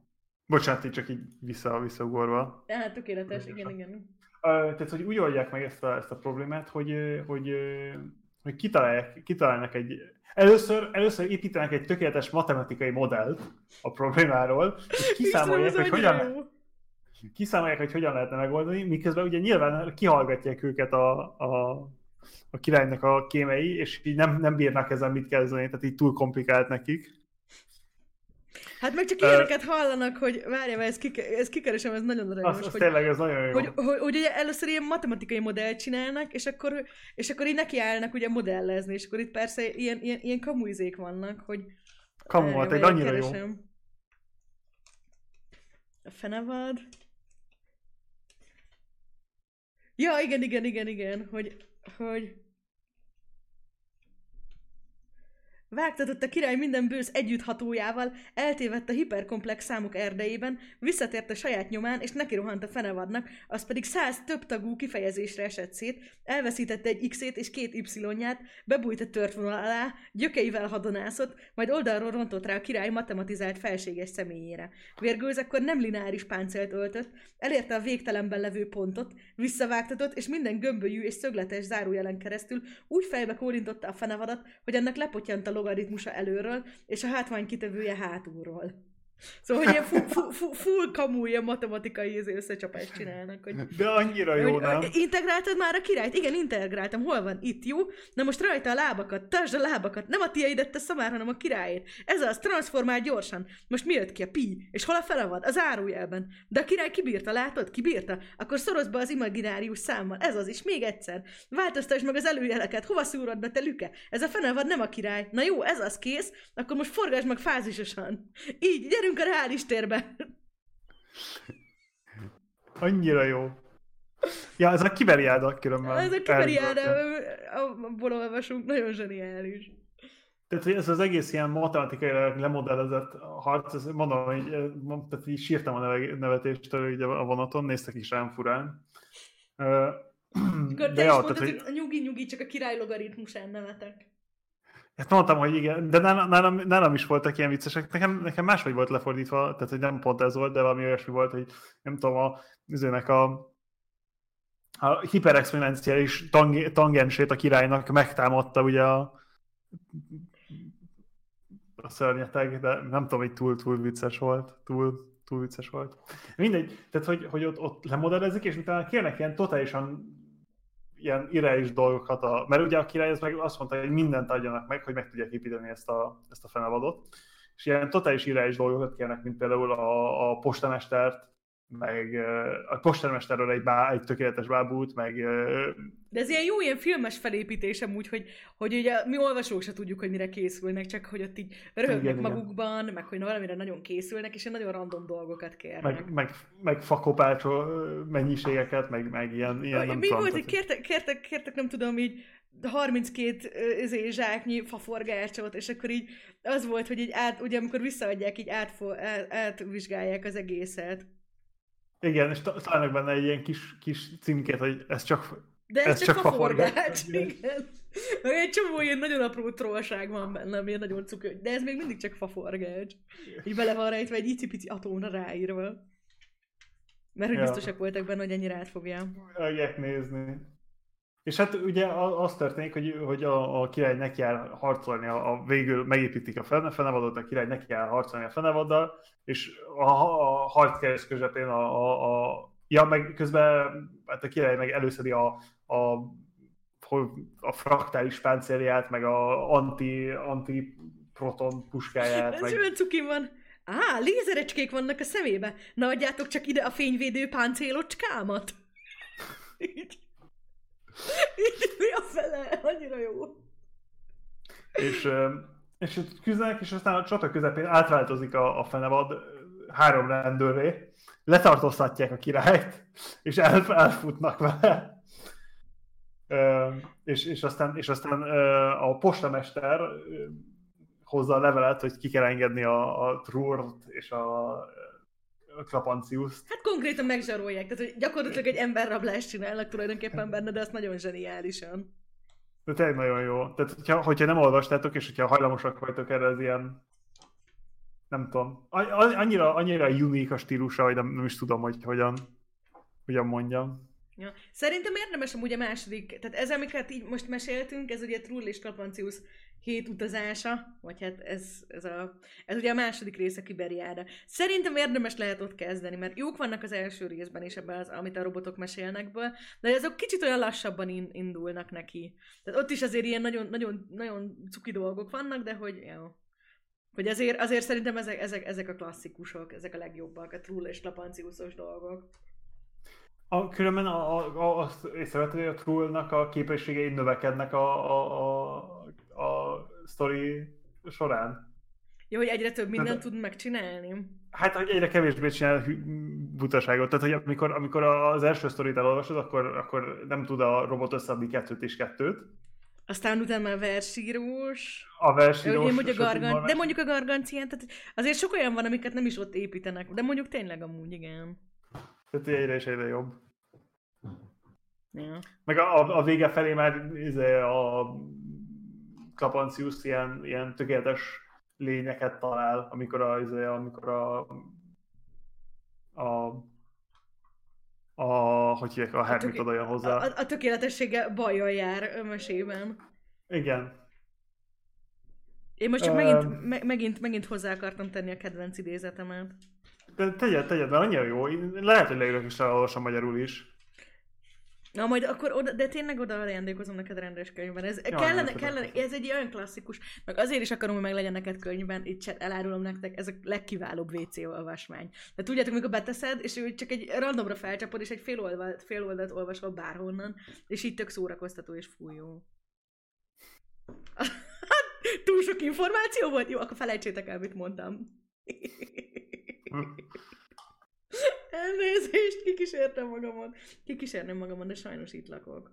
Bocsánat, így csak így vissza, visszagorva. Hát tökéletes, igen, igen. Tehát, hogy úgy oldják meg ezt a, ezt a problémát, hogy, hogy, hogy kitalálják, kitalálnak egy... Először, először építenek egy tökéletes matematikai modellt a problémáról, és (laughs) kiszámolják, hogy hogyan, kiszámolják, hogy hogyan lehetne megoldani, miközben ugye nyilván kihallgatják őket a, a, a királynak a kémei, és így nem, nem bírnak ezen mit kezdeni, tehát így túl komplikált nekik. Hát meg csak ilyeneket uh, hallanak, hogy várjál, ez, kike, ez kikeresem, ez nagyon aranyos. Az, az hogy, tényleg, ez nagyon jó. Hogy, hogy, hogy, ugye először ilyen matematikai modellt csinálnak, és akkor, és akkor így nekiállnak ugye modellezni, és akkor itt persze ilyen, ilyen, ilyen kamuizék vannak, hogy... Kamu volt, egy annyira keresem. jó. A fenevad. Ja, igen, igen, igen, igen, hogy, hogy Vágtatott a király minden bősz együtthatójával, eltévedt a hiperkomplex számok erdejében, visszatért a saját nyomán, és neki rohant a fenevadnak, az pedig száz több tagú kifejezésre esett szét, elveszítette egy X-ét és két Y-ját, bebújt a tört vonal alá, gyökeivel hadonászott, majd oldalról rontott rá a király matematizált felséges személyére. Vérgőz akkor nem lineáris páncélt öltött, elérte a végtelenben levő pontot, visszavágtatott, és minden gömbölyű és szögletes zárójelen keresztül úgy fejbe kólintotta a fenevadat, hogy annak lepottyant a logaritmusa előről, és a hátvány kitevője hátulról. Szóval, hogy ilyen full, full, full, full kamu, ilyen matematikai összecsapást csinálnak. Hogy, De annyira jó, hogy, nem? Integráltad már a királyt? Igen, integráltam. Hol van? Itt, jó? Na most rajta a lábakat, tartsd a lábakat. Nem a tiaidet tesz már, hanem a királyét. Ez az, transformál gyorsan. Most mi jött ki? A pi. És hol a felevad? Az árójelben. De a király kibírta, látod? Kibírta? Akkor szorozd be az imaginárius számmal. Ez az is. Még egyszer. Változtasd meg az előjeleket. Hova szúrod be, te lüke? Ez a fenevad nem a király. Na jó, ez az kész. Akkor most forgasd meg fázisosan. Így, gyere gyerünk a reális térbe. Annyira jó. Ja, ez a kiberiáda különben. Ez a kiberiáda, abból olvasunk, nagyon zseniális. Tehát, hogy ez az egész ilyen matematikai lemodellezett harc, ez mondom, hogy tehát így sírtam a nevetéstől ugye a vonaton, néztek is rám furán. (clears throat) Akkor te is ja, mondtad, tehát, hogy a nyugi-nyugi, csak a király logaritmusán nevetek. Hát mondtam, hogy igen, de nálam, nálam, nálam is voltak ilyen viccesek. Nekem, nekem máshogy volt lefordítva, tehát hogy nem pont ez volt, de valami olyasmi volt, hogy nem tudom, a, üzőnek a, a hiperexponenciális tang, tangensét a királynak megtámadta ugye a, a szörnyeteg, de nem tudom, hogy túl, túl vicces volt, túl, túl vicces volt. Mindegy, tehát hogy, hogy ott, ott lemodellezik, és utána kérnek ilyen totálisan ilyen irreális dolgokat, a, mert ugye a király ez meg azt mondta, hogy mindent adjanak meg, hogy meg tudják építeni ezt a, ezt a fenevadot, és ilyen totális irreális dolgokat kérnek, mint például a, a postamestert, meg a postermesterről egy, bá, egy tökéletes bábút, meg... De ez ilyen jó, ilyen filmes felépítés amúgy, hogy, hogy ugye mi olvasók se tudjuk, hogy mire készülnek, csak hogy ott így röhögnek magukban, meg hogy valamire nagyon készülnek, és ilyen nagyon random dolgokat kérnek. Meg, meg, meg fakopácsó mennyiségeket, meg, meg ilyen, ilyen nem Mi volt, hogy kértek, kértek, kértek, nem tudom, így 32 ezé, zsáknyi faforgácsot, és akkor így az volt, hogy így át, ugye amikor visszaadják, így átfo, át, átvizsgálják az egészet. Igen, és találnak benne egy ilyen kis, kis címkét, hogy ez csak De ez, ez csak, csak faforgács. Igen. Egy csomó ilyen nagyon apró trollság van benne, ilyen nagyon cukör, de ez még mindig csak faforgács. Így bele van rejtve egy icipici atómra ráírva. Mert hogy ja. biztosak voltak benne, hogy ennyire átfogja. Fogják nézni. És hát ugye az történik, hogy, hogy a, a király neki jár harcolni, a, a végül megépítik a fenevadot, a király neki jár harcolni a fenevaddal, és a, a harc közepén a, a, a Ja, meg közben hát a király meg előszedi a, a, a fraktális páncélját, meg a anti, anti proton puskáját. Ez meg... olyan cuki van. Á, lézerecskék vannak a szemébe. Na adjátok csak ide a fényvédő páncélocskámat. Így. Így mi a fele? Annyira jó. És, és küzdenek, és aztán a csata közepén átváltozik a, a fenevad három rendőré, letartóztatják a királyt, és el, elfutnak vele. Ö, és, és, aztán, és aztán ö, a postamester hozza a levelet, hogy ki kell engedni a, a Trurt és a, a Klapanciuszt. Hát konkrétan megzsarolják, tehát hogy gyakorlatilag egy emberrablást csinálnak tulajdonképpen benne, de azt nagyon zseniálisan. De tényleg nagyon jó. Tehát, hogyha, hogyha nem olvastátok, és hogyha hajlamosak vagytok erre az ilyen nem tudom, annyira, annyira unik a stílusa, hogy nem, nem is tudom, hogy hogyan, hogyan mondjam. Ja. Szerintem érdemes amúgy a második, tehát ez, amiket így most meséltünk, ez ugye Trull és Kapancius hét utazása, vagy hát ez, ez, a, ez ugye a második része Kiberiára. Szerintem érdemes lehet ott kezdeni, mert jók vannak az első részben is ebben, az, amit a robotok mesélnek be, de azok kicsit olyan lassabban in, indulnak neki. Tehát ott is azért ilyen nagyon, nagyon, nagyon cuki dolgok vannak, de hogy jó. Hogy azért, azért szerintem ezek, ezek, ezek a klasszikusok, ezek a legjobbak, a Trull és Lapanciusos dolgok. A, különben a, a, azt észrevetted, hogy a Trullnak a képességei növekednek a, a, a, a sztori során. Jó, hogy egyre több mindent tud megcsinálni. Hát, hogy egyre kevésbé csinál butaságot. Tehát, hogy amikor, amikor az első sztorit elolvasod, akkor, akkor nem tud a robot összeadni kettőt és kettőt. Aztán utána a versírós. A versírós. Mondjuk a gargan... De mondjuk a gargancián, tehát azért sok olyan van, amiket nem is ott építenek. De mondjuk tényleg amúgy, igen. Tehát egyre és egyre jobb. Ja. Meg a, a, a vége felé már izé, a Kapancius ilyen, ilyen tökéletes lényeket talál, amikor a, izé, amikor a, a a, hogy hívják, a Hermit oda hozzá. A, a, tökéletessége bajjal jár mesében. Igen. Én most csak uh, megint, me, megint, megint hozzá akartam tenni a kedvenc idézetemet. De tegyed, tegyed, mert annyira jó. Lehet, hogy leírok is elolvasom magyarul is. Na majd akkor oda, de tényleg oda ajándékozom neked rendes könyvben. Ez, ja, kellene, kellene, ez egy olyan klasszikus, meg azért is akarom, hogy meg legyen neked könyvben, itt elárulom nektek, ez a legkiválóbb WC olvasmány. De tudjátok, mikor beteszed, és úgy csak egy randomra felcsapod, és egy fél oldalt, fél oldalt olvasol bárhonnan, és így tök szórakoztató és fújó. (laughs) Túl sok információ volt? Jó, akkor felejtsétek el, mit mondtam. Elnézést, kikísértem magamon. Kikísérnem magamon, de sajnos itt lakok.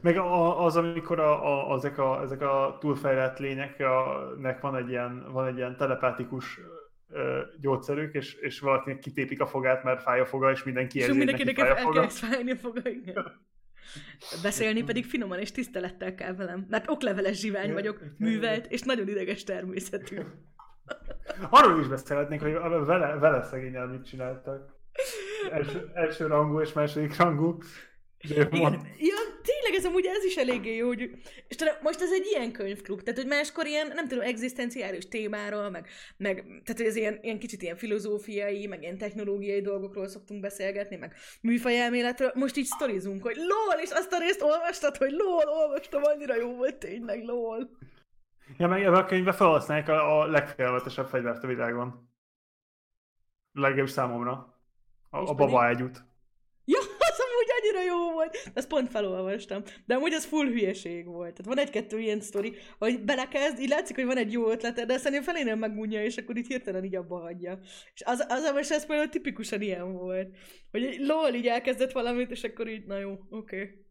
Meg a, az, amikor a, a, ezek, a, ezek a túlfejlett lényeknek van egy ilyen, van egy ilyen telepátikus ö, gyógyszerük, és, és valakinek kitépik a fogát, mert fáj a foga, és mindenki érzi, hogy neki fáj a foga. Fájni a foga, igen. Beszélni pedig finoman és tisztelettel kell velem, mert okleveles zsivány vagyok, művelt és nagyon ideges természetű. Arról is beszélhetnénk, hogy vele, vele szegényel mit csináltak. Első, első rangú és második rangú. Igen. Ja, tényleg ez amúgy ez is eléggé jó, hogy... És tudom, most ez egy ilyen könyvklub, tehát hogy máskor ilyen, nem tudom, egzisztenciális témáról, meg, meg tehát hogy ez ilyen, ilyen kicsit ilyen filozófiai, meg ilyen technológiai dolgokról szoktunk beszélgetni, meg műfajelméletről. Most így sztorizunk, hogy lol, és azt a részt olvastad, hogy lol, olvastam, annyira jó volt tényleg, lol. Ja, meg ebben a könyvben felhasználják a, a legfélelmetesebb fegyvert a világon. Legalábbis számomra. A, a baba együtt. Ja, (laughs) az amúgy annyira jó volt. Ezt pont felolvastam. De amúgy ez full hülyeség volt. Tehát van egy-kettő ilyen sztori, hogy belekezd, így látszik, hogy van egy jó ötlete, de aztán felénél megunja, és akkor itt hirtelen így abba hagyja. És az, az a ez például tipikusan ilyen volt. Hogy lol, így elkezdett valamit, és akkor így, na jó, oké. Okay.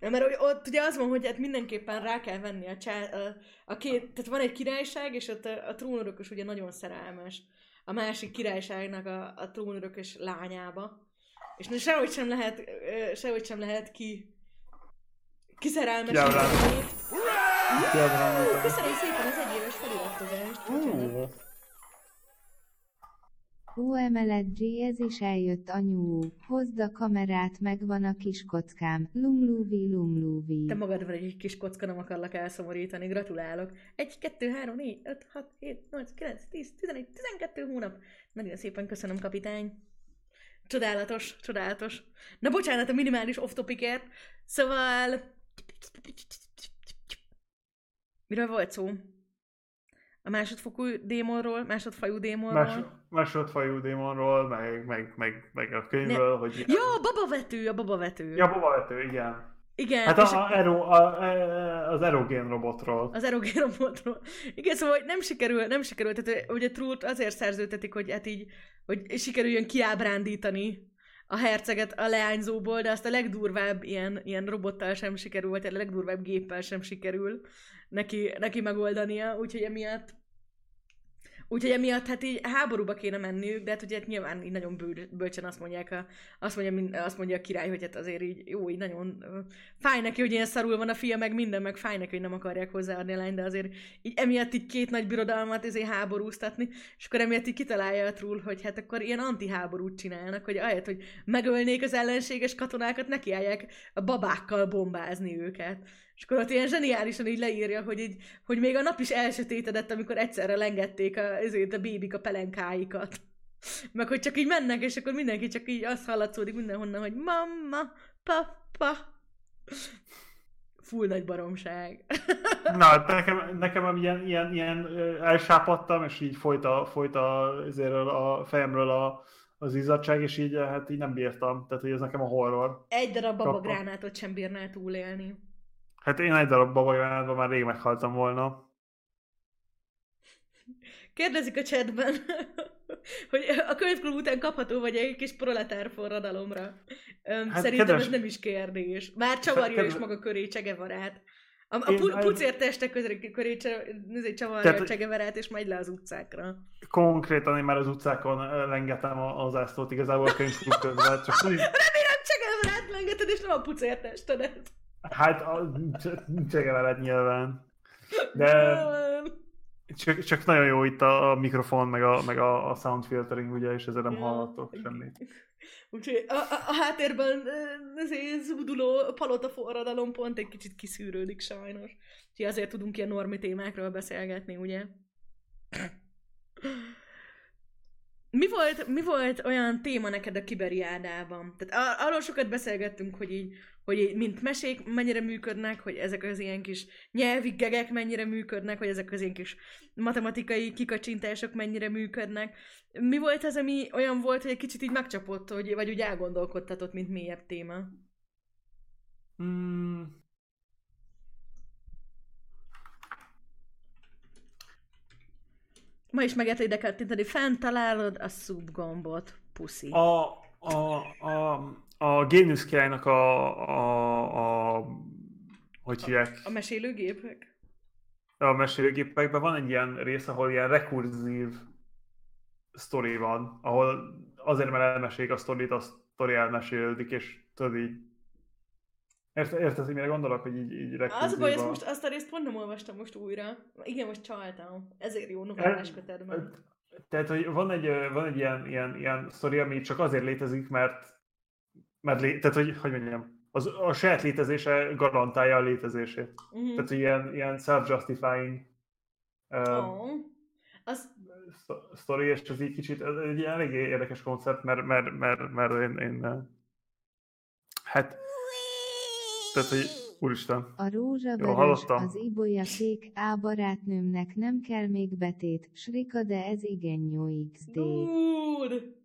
Mert ott ugye az van, hogy hát mindenképpen rá kell venni a, csá, a, a két, tehát van egy királyság, és ott a, a trónörökös ugye nagyon szerelmes a másik királyságnak a, a trónörökös lányába. És sehogy sem lehet, sehogy sem lehet ki kiszerelmes. Köszönöm szépen az egyéves feliratkozást. Ó emelet ez is eljött anyú, hozd a kamerát megvan a kis kockám, lumluvi lumluvi. Te magad vagy egy kis kocka, nem akarlak elszomorítani, gratulálok. 1, 2, 3, 4, 5, 6, 7, 8, 9, 10, 11, 12 hónap. Nagyon szépen köszönöm, kapitány. Csodálatos, csodálatos. Na bocsánat a minimális off-topicért. Szóval... Miről volt szó? A másodfokú démonról, másodfajú démonról. Más, másodfajú démonról, meg, meg, meg, meg a könyvről, ne. hogy... Ja, a babavető, a babavető. Ja, a babavető, igen. Igen. Hát a, a, ero, a, a, az erogén robotról. Az erogén robotról. Igen, szóval nem sikerül, nem sikerül, tehát ugye Trult azért szerződtetik, hogy hát így, hogy sikerüljön kiábrándítani a herceget a leányzóból, de azt a legdurvább ilyen, ilyen robottal sem sikerül, vagy a legdurvább géppel sem sikerül neki, neki megoldania, úgyhogy emiatt Úgyhogy emiatt hát így háborúba kéne menniük, de hát ugye hát nyilván így nagyon bő, bölcsen azt mondják, a, azt, mondja, azt mondja a király, hogy hát azért így jó, így nagyon fáj neki, hogy ilyen szarul van a fia, meg minden, meg fáj neki, hogy nem akarják hozzáadni a lány, de azért így emiatt így két nagy birodalmat ezért háborúztatni, és akkor emiatt így kitalálja a trull, hogy hát akkor ilyen antiháborút csinálnak, hogy ahelyett, hogy megölnék az ellenséges katonákat, nekiállják a babákkal bombázni őket. És akkor ott ilyen zseniálisan így leírja, hogy, így, hogy még a nap is elsötétedett, amikor egyszerre lengették a, ezért a bébik a pelenkáikat. (laughs) Meg hogy csak így mennek, és akkor mindenki csak így azt hallatszódik mindenhonnan, hogy mama, papa. Full nagy baromság. (laughs) Na, nekem, nekem ilyen, ilyen, ilyen elsápadtam, és így folyt a, folyt a, a fejemről a, az izzadság, és így, hát így nem bírtam. Tehát, hogy ez nekem a horror. Egy darab babagránátot sem bírnál túlélni. Hát én egy darab babajánatban már rég meghaltam volna. Kérdezik a chatben, (laughs) hogy a könyvklub után kapható vagy egy kis proletár forradalomra. Hát Szerintem kedves... ez nem is kérdés. Már csavarja kedves... is maga köré Csegevarát. A, a pu- pucér testek közé köré csavarja Csegevarát, és megy le az utcákra. Konkrétan én már az utcákon lengetem az ászlót igazából a könyvklub közben. Csak... Remélem Csegevarát lengeted, és nem a pucér testedet. Hát a csegevelet nyilván. De csak, csak nagyon jó itt a, a mikrofon, meg a, meg a, a sound filtering, ugye, és ezzel nem ja. hallottok semmit. Úgyhogy a, a, a háttérben azért zúduló palota forradalom pont egy kicsit kiszűrődik sajnos. Úgyhogy azért tudunk ilyen normi témákról beszélgetni, ugye? Mi volt, mi volt olyan téma neked a kiberiádában? Tehát arról sokat beszélgettünk, hogy így hogy mint mesék mennyire működnek, hogy ezek az ilyen kis nyelvi gegek mennyire működnek, hogy ezek az ilyen kis matematikai kikacsintások mennyire működnek. Mi volt ez, ami olyan volt, hogy egy kicsit így megcsapott, hogy, vagy úgy elgondolkodtatott, mint mélyebb téma? Hmm. Ma is meg ide kell tinteni, fent találod a szubgombot, puszi. A, a, a, a Génusz királynak a, a, a hogy hívják? A, a mesélőgépek? A mesélőgépekben van egy ilyen rész, ahol ilyen rekurzív sztori van, ahol azért, mert elmesélik a sztorit, a sztori elmesélődik, és tudod így Ért, érted, hogy mire gondolok, hogy így, így Az a baj, ezt most, azt a részt pont nem olvastam most újra. Igen, most csaltam. Ezért jó novellás kötetben. Tehát, hogy van egy, van egy ilyen, ilyen, ilyen sztori, ami csak azért létezik, mert mert lé, tehát, hogy, hogy mondjam, az, a saját létezése garantálja a létezését. Mm-hmm. Tehát, hogy ilyen, ilyen self-justifying uh, oh. az... sztori, és ez így kicsit, ez egy ilyen elég érdekes koncept, mert, mert, mert, mert én, én hát tehát, hogy úristen. A rózsavörös, az ibolya kék, á barátnőmnek nem kell még betét, srika, de ez igen jó XD. Dude!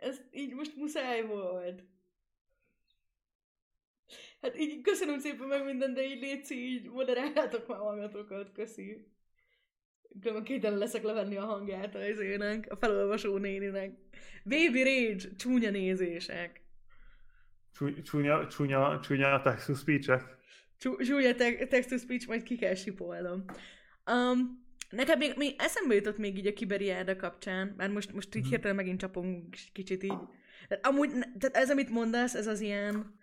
Ez így most muszáj volt. Hát így köszönöm szépen meg minden, de így létszi, így moderáljátok már magatokat, köszi. Különben kételen leszek levenni a hangját a izének, a felolvasó néninek. Baby Rage, csúnya nézések. Csúnya, csúnya, csúnya text-to-speech-ek? Csúnya text-to-speech, majd ki kell sipolnom. Um, Nekem még, még eszembe jutott még így a kiberiáda kapcsán, mert most, most így mm. hirtelen megint csapom kicsit így. Tehát amúgy, tehát ez, amit mondasz, ez az ilyen,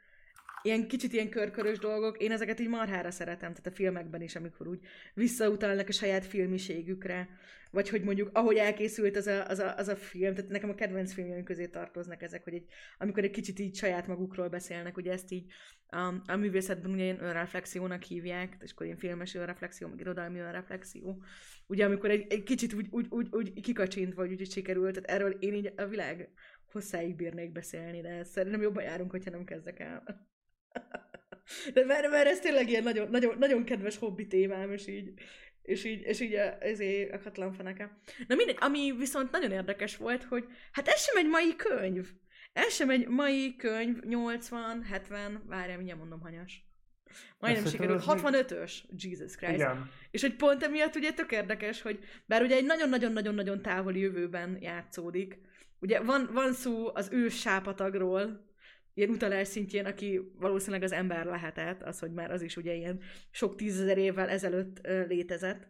ilyen kicsit ilyen körkörös dolgok, én ezeket így marhára szeretem, tehát a filmekben is, amikor úgy visszautalnak a saját filmiségükre, vagy hogy mondjuk, ahogy elkészült az a, az a, az a film, tehát nekem a kedvenc filmjeim közé tartoznak ezek, hogy egy, amikor egy kicsit így saját magukról beszélnek, ugye ezt így a, a művészetben ugye ilyen önreflexiónak hívják, és akkor ilyen filmes önreflexió, meg irodalmi önreflexió. Ugye amikor egy, egy kicsit úgy, úgy, úgy, úgy kikacsint, vagy úgy, úgy sikerült, tehát erről én így a világ hosszáig bírnék beszélni, de szerintem jobban járunk, hogyha nem kezdek el. (laughs) De mert, mert ez tényleg ilyen nagyon, nagyon, nagyon kedves hobbi témám, és így, és így, és így ezért a katlan feneke. Na mindegy, ami viszont nagyon érdekes volt, hogy hát ez sem egy mai könyv. Ez sem egy mai könyv, 80, 70, várjál, mindjárt mondom hanyas. Majdnem Ezt sikerült. 65-ös, Jesus Christ. Igen. És hogy pont emiatt ugye tök érdekes, hogy bár ugye egy nagyon-nagyon-nagyon-nagyon távoli jövőben játszódik, ugye van, van szó az ős sápatagról, ilyen utalás szintjén, aki valószínűleg az ember lehetett, az, hogy már az is ugye ilyen sok tízezer évvel ezelőtt létezett.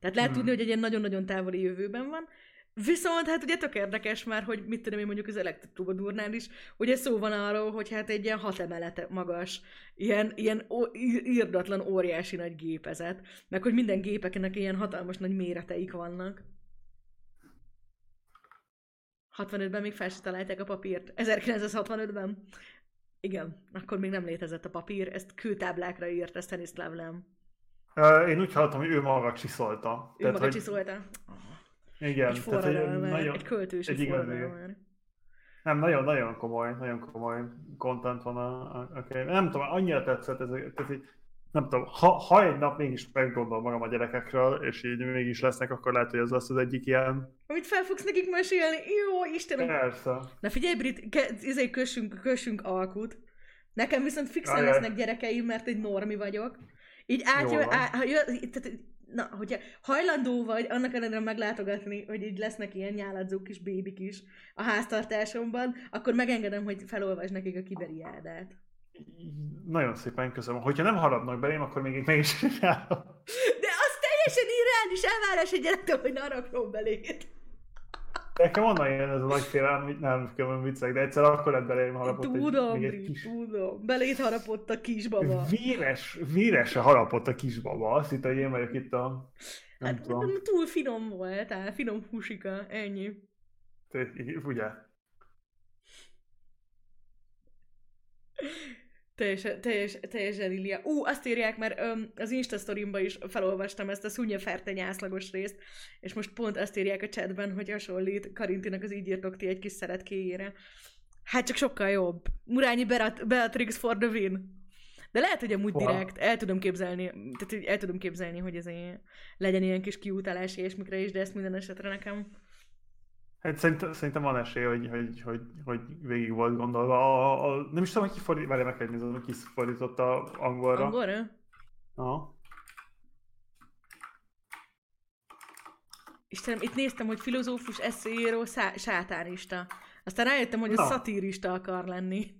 Tehát lehet Hmm. tudni, hogy egy ilyen nagyon-nagyon távoli jövőben van. Viszont hát ugye tök érdekes már, hogy mit tudom én mondjuk az elektrotubadurnál is, ugye szó van arról, hogy hát egy ilyen hat emelete magas, ilyen, ilyen ó- ír- írdatlan óriási nagy gépezet, meg hogy minden gépeknek ilyen hatalmas nagy méreteik vannak. 65-ben még fel se találták a papírt. 1965-ben. Igen, akkor még nem létezett a papír, ezt kőtáblákra írt, ezt Stanislav Lem. Én úgy hallottam, hogy ő maga csiszolta. Ő maga hogy, csiszolta. Igen, Egy forradalmár, nagyon, egy költősi egy forradalmár. nem, nagyon, nagyon komoly, nagyon komoly content van a, a, a könyv. Nem tudom, annyira tetszett ez, tehát így, nem tudom, ha, ha egy nap mégis meggondol magam a gyerekekről, és így mégis lesznek, akkor lehet, hogy ez lesz az egyik ilyen. Amit fel fogsz nekik mesélni? Jó, Istenem! Persze. Na figyelj, Brit, ke- izé, kössünk, kössünk alkut. Nekem viszont fixen Ajaj. lesznek gyerekeim, mert egy normi vagyok. Így átjö, Jól van. á, tehát, na, hogyha hajlandó vagy annak ellenére meglátogatni, hogy így lesznek ilyen nyáladzó kis bébik is a háztartásomban, akkor megengedem, hogy felolvasd nekik a kiberiádát. Nagyon szépen köszönöm. Hogyha nem haradnak belém, akkor még meg is csinálom. De az teljesen irreális elvárás egy gyerektől, hogy ne harapjon beléd. Nekem onnan jön ez a nagy félelem, hogy nem kömön viccek, de egyszer akkor lett belém harapott Tudom, egy, egy kis... tudom. Beléd harapott a kisbaba. Véres, vérese harapott a kisbaba. Azt hitte, hogy én vagyok itt a... Nem Hát, tudom. túl finom volt, á, finom húsika, ennyi. Te- Ugye? Teljesen, teljes, teljesen Ilia. Ú, azt írják, mert öm, az Insta sztorimba is felolvastam ezt a Szunja Ferte nyászlagos részt, és most pont azt írják a chatben, hogy hasonlít Karintinak az így írtok ti egy kis szeretkéjére. Hát csak sokkal jobb. Murányi Beat- Beatrix for the win. De lehet, hogy amúgy Wow. direkt el tudom képzelni, tehát el tudom képzelni, hogy ez egy, legyen ilyen kis kiutalás ilyesmikre is, de ezt minden esetre nekem Hát szerintem, szerintem van esély, hogy, hogy, hogy, hogy végig volt gondolva. A, a, nem is tudom, hogy ki fordít, várj, meg kell nézni, ki fordította angolra. angolra. Aha. Istenem, itt néztem, hogy filozófus, eszéíró, szá- sátánista. Aztán rájöttem, hogy a Na. szatírista akar lenni.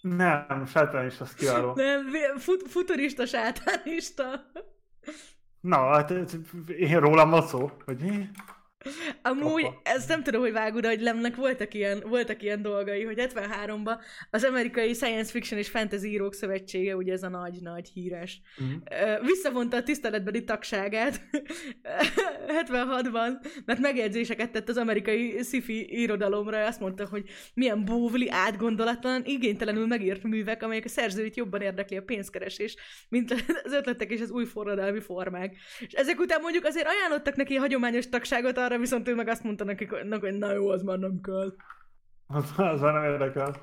Nem, sátán is, az kiváló. (laughs) Nem, fut- futurista, sátánista. Na, hát ez- én rólam van szó, hogy mi? Amúgy, Apa. ezt nem tudom, hogy vágod, hogy Lemnek voltak ilyen, voltak ilyen dolgai, hogy 73-ban az amerikai Science Fiction és Fantasy írók szövetsége, ugye ez a nagy-nagy híres. Ö, visszavonta a tiszteletbeli tagságát (laughs) 76-ban, mert megjegyzéseket tett az amerikai sci-fi irodalomra, azt mondta, hogy milyen bóvli, átgondolatlan, igénytelenül megírt művek, amelyek a szerzőit jobban érdekli a pénzkeresés, mint az ötletek és az új forradalmi formák. És ezek után mondjuk azért ajánlottak neki hagyományos tagságot, arra viszont ő meg azt mondta nekik, hogy na jó, az már nem kell. Az, az már nem érdekel.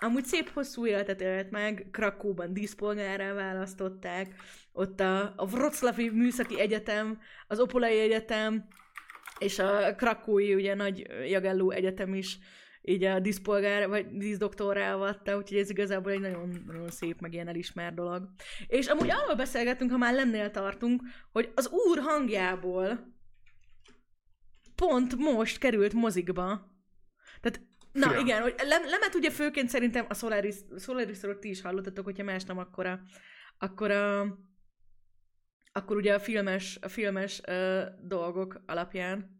Amúgy szép hosszú életet élt meg, Krakóban díszpolgárá választották, ott a, a Wroclawi Műszaki Egyetem, az Opolai Egyetem, és a Krakói ugye nagy Jagelló Egyetem is így a díszpolgár, vagy díszdoktorrá avatta, úgyhogy ez igazából egy nagyon, nagyon szép, meg ilyen elismert dolog. És amúgy arról beszélgettünk, ha már lennél tartunk, hogy az úr hangjából pont most került mozikba. Tehát, na Fia. igen, hogy lem, lemet ugye főként szerintem a Solaris, Solarisról ti is hallottatok, hogyha más nem, akkor a, akkor a, akkor ugye a filmes, a filmes uh, dolgok alapján.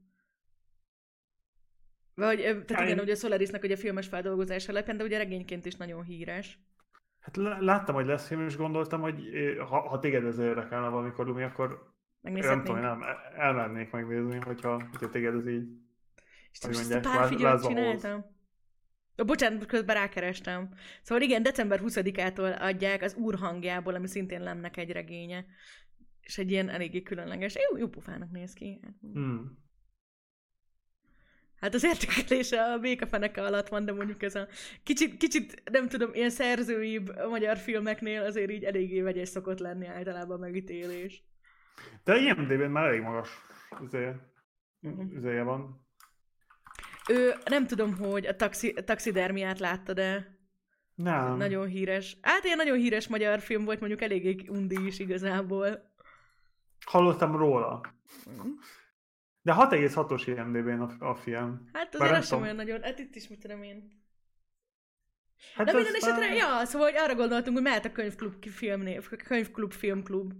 Vagy, tehát Ja, igen, ugye a Solarisnak ugye a filmes feldolgozás alapján, de ugye regényként is nagyon híres. Hát láttam, hogy lesz film, és gondoltam, hogy ha, ha téged ez érdekelne valamikor, Lumi, akkor nem tudom, nem, elmennék megnézni, hogyha, hogyha téged ez így... És hogy mondják, pár figyelmet csináltam. Ó, bocsánat, közben rákerestem. Szóval igen, december 20-ától adják az úr hangjából, ami szintén Lemnek egy regénye. És egy ilyen eléggé különleges, jó, jó pofának néz ki. Hmm. Hát az értékelése a békafeneke alatt van, de mondjuk ez a kicsit, kicsit nem tudom, ilyen szerzőibb magyar filmeknél azért így eléggé vegyes szokott lenni általában a megítélés. De IMDb-n már elég magas izé, Mhm. izéje van. Ő, nem tudom, hogy a taxi, a taxidermiát látta, de Nem. nagyon híres. Hát ilyen nagyon híres magyar film volt, mondjuk eléggé undi is igazából. Hallottam róla. De 6,6-os IMDb-n a, a film. Hát azért az sem olyan nagyon, hát itt is mit tudom én. Hát De minden esetre, már- ja, szóval hogy arra gondoltunk, hogy mehet a könyvklub filmnév, könyvklub, filmklub.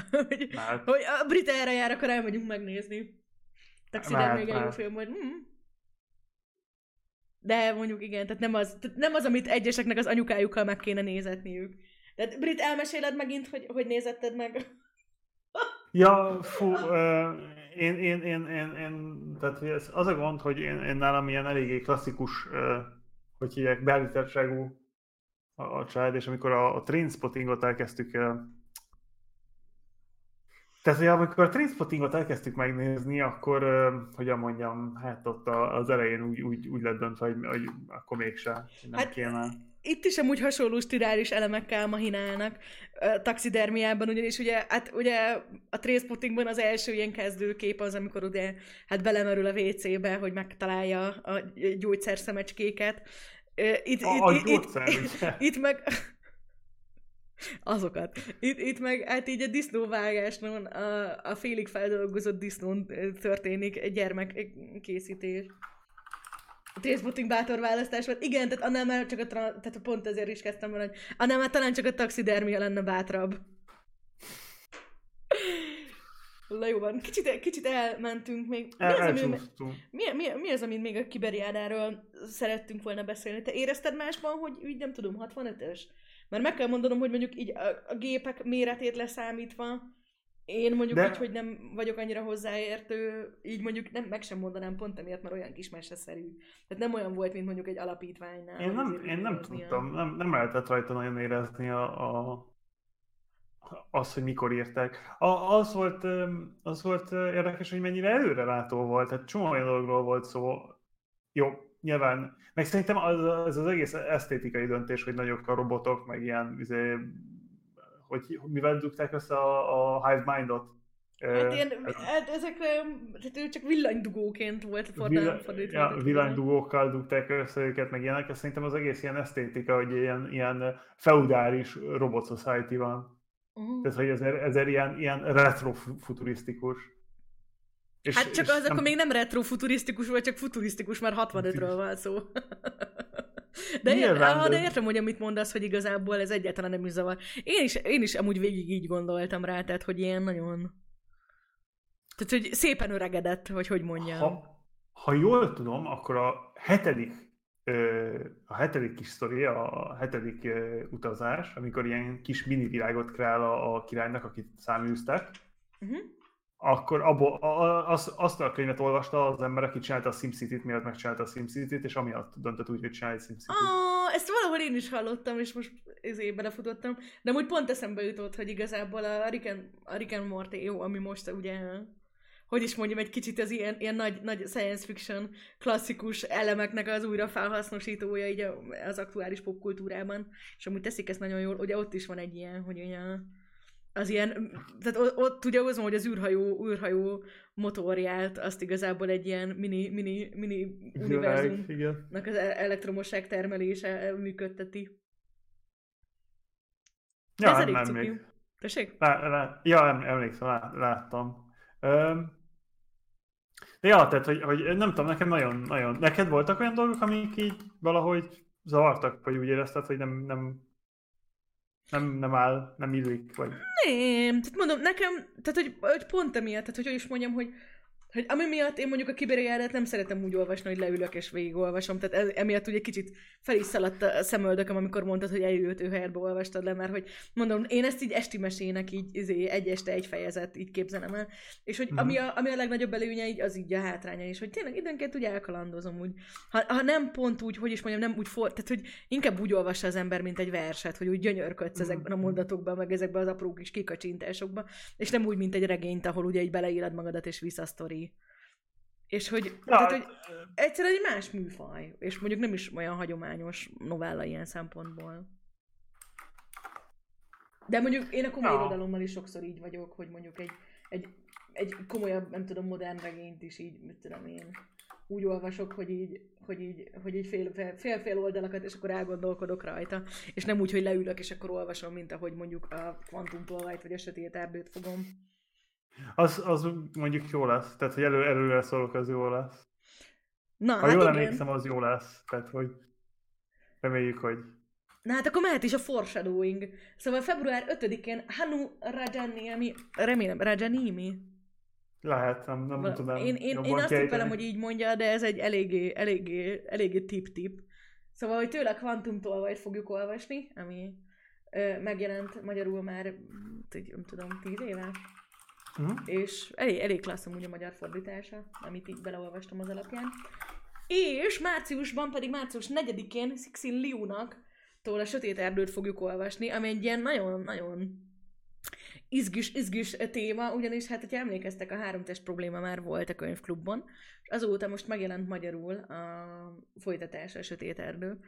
(laughs) hogy, Mehet. hogy a brit erre jár, akkor elmegyünk megnézni. Mehet, még egy jó film volt. Mm. De mondjuk igen, tehát nem az, tehát nem az, amit egyeseknek az anyukájukkal meg kéne nézetniük. Tehát Brit, elmeséled megint, hogy, hogy nézetted meg? (laughs) Ja, fú, ö, én, én, én, én, én, tehát hogy ez, az a gond, hogy én, én nálam ilyen eléggé klasszikus, ö, hogy hívják, beállítottságú a, a család, és amikor a, a Trainspottingot elkezdtük, ö, tehát, hogy amikor a Trainspottingot elkezdtük megnézni, akkor, ö, hogyan mondjam, hát ott az elején úgy, úgy, úgy lett döntve, hogy, hogy akkor mégse, nem Hát, kéne. Itt is amúgy hasonló stirális elemekkel mahinálnak taxidermiában, ugyanis ugye, hát ugye a Trainspottingban az első ilyen kezdőkép az, amikor ugye hát belemerül a WC-be, hogy megtalálja a gyógyszerszemecskéket. Itt, A, itt, a itt, gyógyszer, itt, itt meg... Azokat. Itt, itt meg hát így a disznóvágásnon, a, a félig feldolgozott disznón történik egy gyermekkészítés. A Trainspotting bátor választás volt. Igen, tehát annál már csak a, tra- tehát pont ezért is kezdtem volna, hogy annál már talán csak a taxidermia lenne bátrabb. (laughs) Na jó van, kicsit, kicsit elmentünk még. Mi az, ami, mi, mi, mi az, amit még a kiberiánáról szerettünk volna beszélni? Te érezted másban, hogy úgy nem tudom, 65-ös? Mert meg kell mondanom, hogy mondjuk így a, a gépek méretét leszámítva, én mondjuk De- így, hogy nem vagyok annyira hozzáértő, így mondjuk nem, meg sem mondanám pont emiatt, mert olyan kis meseszerű. Tehát nem olyan volt, mint mondjuk egy alapítványnál. Én nem, én nem a- tudtam, nem, nem lehetett rajta nagyon érezni a, a, az, hogy mikor írták. A, az, volt, az volt érdekes, hogy mennyire előrelátó volt, tehát csomó olyan dologról volt szó. Jó, nyilván, meg szerintem az, az, az egész esztétikai döntés, hogy nagyok a robotok, meg ilyen, izé, hogy mivel dugták össze a, a Hive Mindot. Hát, ilyen, hát ezek olyan- tehát ő csak villanydugóként volt fordítva. Villa- fordítva ja, lett villanydugókkal dugták össze őket, meg ilyenek, ez szerintem az egész ilyen esztétika, hogy ilyen, ilyen feudális robot society van. Uh-huh. Tehát, hogy ezért, ezért ilyen, ilyen retrofuturisztikus. És, Hát csak és az akkor még nem retrofuturisztikus volt, csak futurisztikus, már 65-ről Futurisztikus. van szó. (laughs) De, ér, Nyilván, ah, de de- értem, hogy amit mondasz, hogy igazából ez egyáltalán nem is zavar. Én is, én is amúgy végig így gondoltam rá, tehát hogy ilyen nagyon... Tehát, hogy szépen öregedett, vagy hogy mondjam. Ha, ha jól tudom, akkor a hetedik, a hetedik kis sztori, a hetedik utazás, amikor ilyen kis mini világot kreál a, a királynak, akit száműztek, Uh-huh. Akkor abból, az, azt a könyvet olvasta az ember, aki csinálta a SimCity-t, miatt megcsinálta a SimCity-t, és amiatt döntött úgy, hogy csinálj egy SimCity-t. Ah, ezt valahol én is hallottam, és most ezért belefutottam. De úgy pont eszembe jutott, hogy igazából a Rick and, a Rick and Morty, jó, ami most ugye, hogy is mondjam, egy kicsit az ilyen, ilyen nagy, nagy science fiction klasszikus elemeknek az újra felhasznosítója így az aktuális popkultúrában. És amúgy teszik ezt nagyon jól, ugye ott is van egy ilyen, hogy ugye az ilyen, tehát ott ugye az van, hogy az űrhajó, űrhajó motorját, azt igazából egy ilyen mini, mini, mini univerzum Világ, igen. nak az e- elektromosság termelése működteti. Ja, Ez nem, elég nem cuki. még. Tessék? Lá, lá, ja, em- emlékszem, lá, láttam. Öm, de ja, tehát, hogy, hogy nem tudom, nekem nagyon, nagyon... Neked voltak olyan dolgok, amik így valahogy zavartak, vagy úgy érezted, hogy nem, nem, nem, nem áll, nem illik, vagy... Nem, tehát mondom, nekem, tehát hogy, hogy pont emiatt, tehát hogy is mondjam, hogy hogy ami miatt én mondjuk a kiberiádat nem szeretem úgy olvasni, hogy leülök és végigolvasom, tehát ez, emiatt ugye kicsit fel is szaladt a szemöldököm, amikor mondtad, hogy elültő helyetbe olvastad le, mert hogy mondom, én ezt így esti mesének így izé, egy este egy fejezet, így képzelem el, és hogy Mhm. ami, a, ami a legnagyobb előnye, így az így a hátránya is, hogy tényleg időnként úgy elkalandozom úgy. Ha, ha nem pont úgy, hogy is mondjam, nem úgy for, tehát hogy inkább úgy olvassa az ember, mint egy verset, hogy úgy gyönyörködsz ezekben a Mhm. mondatokban, meg ezekben az apró kis kikacsintásokban, és nem úgy, mint egy regényt, ahol ugye így beleírod magadat, és vissza a sztori. És hogy, ja, tehát, hogy egyszerűen egy más műfaj, és mondjuk nem is olyan hagyományos novella ilyen szempontból. De mondjuk én a komoly Ja. irodalommal is sokszor így vagyok, hogy mondjuk egy, egy, egy komolyabb, nem tudom, modern regényt is így, mit tudom én, úgy olvasok, hogy így, hogy így, hogy így fél, fél, fél oldalakat, és akkor elgondolkodok rajta, és nem úgy, hogy leülök, és akkor olvasom, mint ahogy mondjuk a Quantum tolvajt, vagy a Sötét Erdőt fogom. Az, az mondjuk jó lesz, tehát hogy elő, előre szólok, az jó lesz. Na, Ha hát jól igen. emlékszem, az jó lesz, tehát hogy reméljük, hogy Na hát akkor mehet is a foreshadowing. Szóval február 5-én Hanu Rajanimi, remélem, Rajanimi? Lehet, nem, nem Val- tudom. Én, én, én azt tippelem, hogy így mondja, de ez egy eléggé, eléggé, eléggé tip-tip. Szóval, hogy tőle a Quantum tolvajt fogjuk olvasni, ami ö, megjelent magyarul már, nem tudom, tíz éve. Mhm. És elég, elég klassz amúgy a magyar fordítása, amit így beleolvastam az alapján. És márciusban pedig március 4-én Sixin Liu-nak tól a Sötét Erdőt fogjuk olvasni, ami egy ilyen nagyon-nagyon izgis, izgis téma, ugyanis hát, hogyha emlékeztek, a három test probléma már volt a könyvklubban, és azóta most megjelent magyarul a folytatása a Sötét Erdő.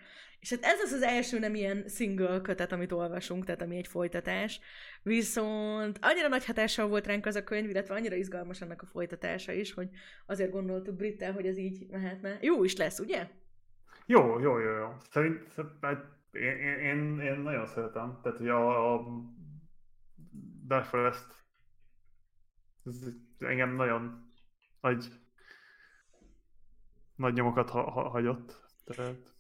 És hát ez az az első nem ilyen single kötet, amit olvasunk, tehát ami egy folytatás, viszont annyira nagy hatással volt ránk az a könyv, illetve annyira izgalmas annak a folytatása is, hogy azért gondoltuk Brittel, hogy ez így mehetne. Jó is lesz, ugye? Jó, jó, jó, jó. Szerint, én, én, én nagyon szeretem. Tehát, hogy a, a Forest ez engem nagyon nagy nagy nyomokat ha, ha, hagyott. Tehát,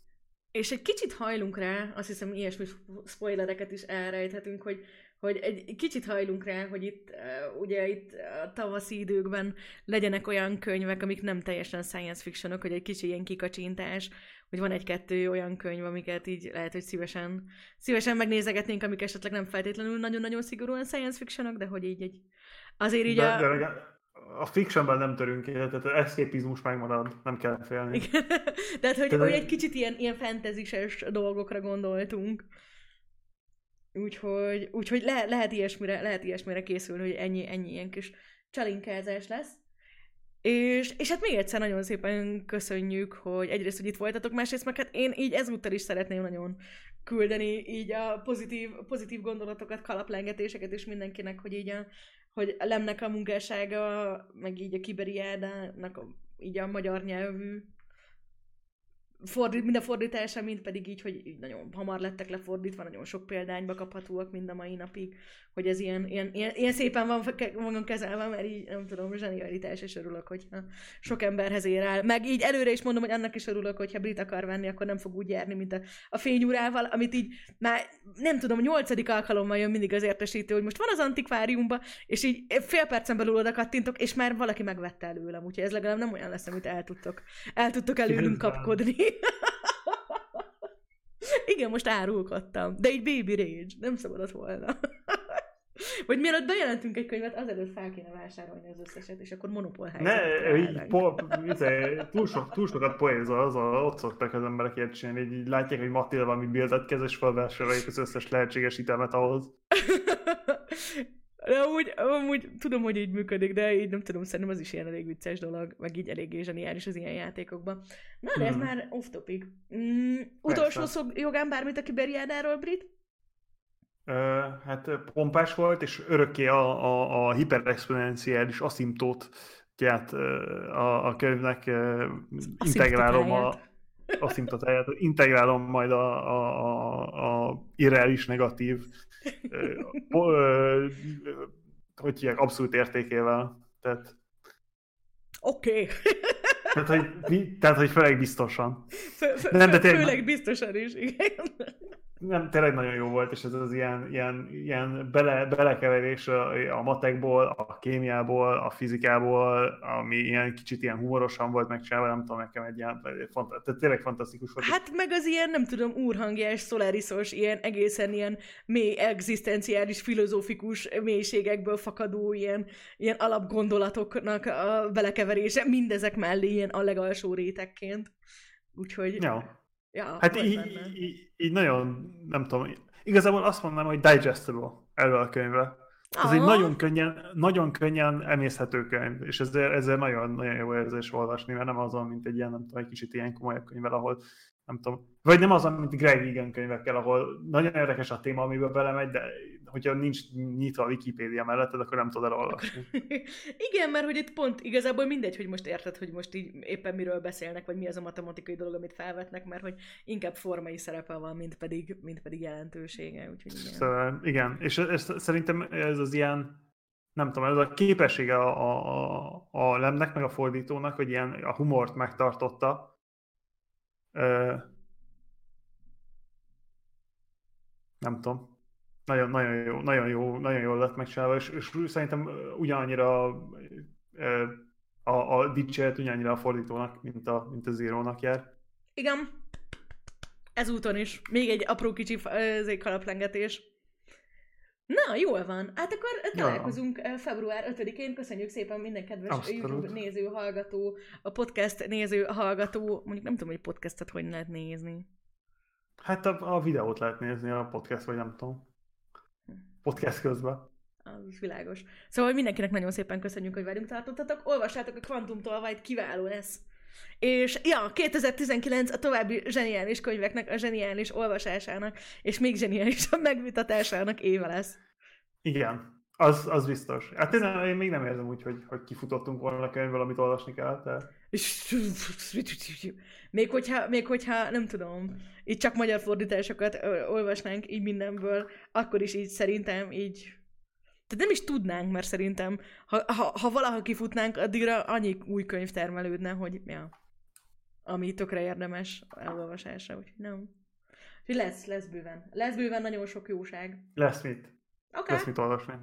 És egy kicsit hajlunk rá, azt hiszem ilyesmi spoilereket is elrejthetünk, hogy, hogy egy kicsit hajlunk rá, hogy itt uh, ugye itt a tavaszi időkben legyenek olyan könyvek, amik nem teljesen science fictionok, hogy egy kicsi ilyen kikacsintás, hogy van egy-kettő olyan könyv, amiket így lehet, hogy szívesen, szívesen megnézegetnénk, amik esetleg nem feltétlenül nagyon-nagyon szigorúan science fictionok, de hogy így egy azért így de, a... de, legalább a fictionben nem törünk ki, tehát az eszképizmus megmarad, nem kell félni. Igen. (laughs) Tehát, hogy, Tehát- hogy egy kicsit ilyen, ilyen fantasy dolgokra gondoltunk. Úgyhogy, úgyhogy le, lehet, ilyesmire, lehet ilyesmire készülni, hogy ennyi, ennyi ilyen kis csalinkázás lesz. És, és hát még egyszer nagyon szépen köszönjük, hogy egyrészt, hogy itt voltatok, másrészt meg hát én így ezúttal is szeretném nagyon küldeni így a pozitív, pozitív gondolatokat, kalaplengetéseket és mindenkinek, hogy így a, hogy a Lemnek a munkássága, meg így a Kiberiádának a, így a magyar nyelvű fordít, mind a fordítása, mind pedig így, hogy így nagyon hamar lettek lefordítva, nagyon sok példányba kaphatóak mind a mai napig, hogy ez ilyen, ilyen, ilyen, ilyen szépen van, van kezelve, mert így nem tudom, zsenialitás, és örülök, hogyha sok emberhez ér el. Meg így előre is mondom, hogy annak is örülök, hogyha brit akar venni, akkor nem fog úgy járni, mint a, a fényúrával, amit így már nem tudom, nyolcadik alkalommal jön mindig az értesítő, hogy most van az antikváriumban, és így fél percen belül oda kattintok, és már valaki megvette előlem, úgyhogy ez legalább nem olyan lesz, amit el tudtok, el tudtok előlünk kapkodni. (laughs) Igen, most árulkodtam, de egy baby rage, nem szabadott volna. (laughs) Vagy mielőtt bejelentünk egy könyvet, azelőtt fel kéne vásárolni az összeset, és akkor monopól Ne, így po, izé, túl, sok, túl sokat poézol, az a, ott szoktak az emberek ilyet csinálni, így, így látják, hogy Matilda valami bildet kez, és felvásárolják az összes lehetséges itemet ahhoz. (laughs) De amúgy, amúgy tudom, hogy így működik, de így nem tudom, szerintem az is ilyen elég vicces dolog, meg így eléggé zseniális az ilyen játékokban. Na, de ez Hmm. már off topic. Mm, utolsó Persze. szó jogán bármit a Kiberiádáról, Brit? Ö, hát pompás volt, és örökké a, a, a hiperexponenciális aszimtótját ö, a, a könyvnek integrálom a, aszimtotáját, integrálom majd a, a, a, a irreális negatív ö, ö, hogy hívják, abszolút értékével. Tehát, Oké. Okay. tehát, hogy, tehát, hogy főleg biztosan. Fő, Nem, de fő, tényleg- főleg biztosan is, igen. Nem, tényleg nagyon jó volt, és ez az ilyen, ilyen, ilyen bele, belekeverés a, a matekból, a kémiából, a fizikából, ami ilyen kicsit ilyen humorosan volt megcsinálva, nem tudom, nekem egy ilyen, fanta- tehát tényleg fantasztikus volt. Hát meg az ilyen, nem tudom, úrhangjás, szolariszos, ilyen egészen ilyen mély, egzisztenciális, filozófikus mélységekből fakadó ilyen, ilyen alapgondolatoknak a belekeverése, mindezek mellé ilyen a legalsó rétegként. Úgyhogy, Ja. Ja, Hát így, így, így, nagyon, nem tudom, igazából azt mondanám, hogy digestible erről a könyvre. Ez egy nagyon könnyen, nagyon könnyen emészhető könyv, és ezzel, ezzel nagyon, nagyon jó érzés olvasni, mert nem azon, mint egy ilyen, nem tudom, egy kicsit ilyen komolyabb könyvvel, ahol nem tudom, vagy nem azon, mint Greg Egan könyvekkel, ahol nagyon érdekes a téma, amiben belemegy, de hogyha nincs nyitva a Wikipédia melletted, akkor nem tudod elolvasni. (laughs) Igen, mert hogy itt pont igazából mindegy, hogy most érted, hogy most így éppen miről beszélnek, vagy mi az a matematikai dolog, amit felvetnek, mert hogy inkább formai szerepe van, mint pedig, mint pedig jelentősége. Úgyhogy igen. Szóval, igen, és ez, szerintem ez az ilyen, nem tudom, ez a képessége a, a, a, a lemnek, meg a fordítónak, hogy ilyen a humort megtartotta, Ö, nem tudom, nagyon, nagyon, jó, nagyon, jó, nagyon jól lett megcsinálva, és, és szerintem ugyanannyira a, a dicséret ugyanannyira a fordítónak, mint a, mint a Zero-nak jár. Igen. Ezúton is. Még egy apró kicsi kalaplengetés. Na, jól van. Hát akkor találkozunk ja. február 5-én. Köszönjük szépen minden kedves Abszolút. YouTube néző, hallgató, a podcast néző, hallgató. Mondjuk nem tudom, hogy podcastet hogy lehet nézni. Hát a, a videót lehet nézni, a podcast, vagy nem tudom. Podcast közben. Az világos. Szóval mindenkinek nagyon szépen köszönjük, hogy velünk tartottatok. Olvassátok a Quantum Tolvajt, kiváló lesz. És ja, 2019 a további zseniális könyveknek, a zseniális olvasásának, és még zseniálisabb megvitatásának éve lesz. Igen, az, az biztos. Hát én, én még nem érzem úgy, hogy, hogy kifutottunk volna a könyvből, amit olvasni kell. De... Még hogyha, még hogyha, nem tudom, itt csak magyar fordításokat olvasnánk így mindenből, akkor is így szerintem így tehát nem is tudnánk, mert szerintem, ha, ha, ha valaha kifutnánk, addigra annyi új könyv termelődne, hogy ja, ami tökre érdemes elolvasásra, úgyhogy nem. Úgyhogy lesz, lesz bőven. Lesz bőven nagyon sok jóság. Lesz mit. Okay. Lesz mit olvasni.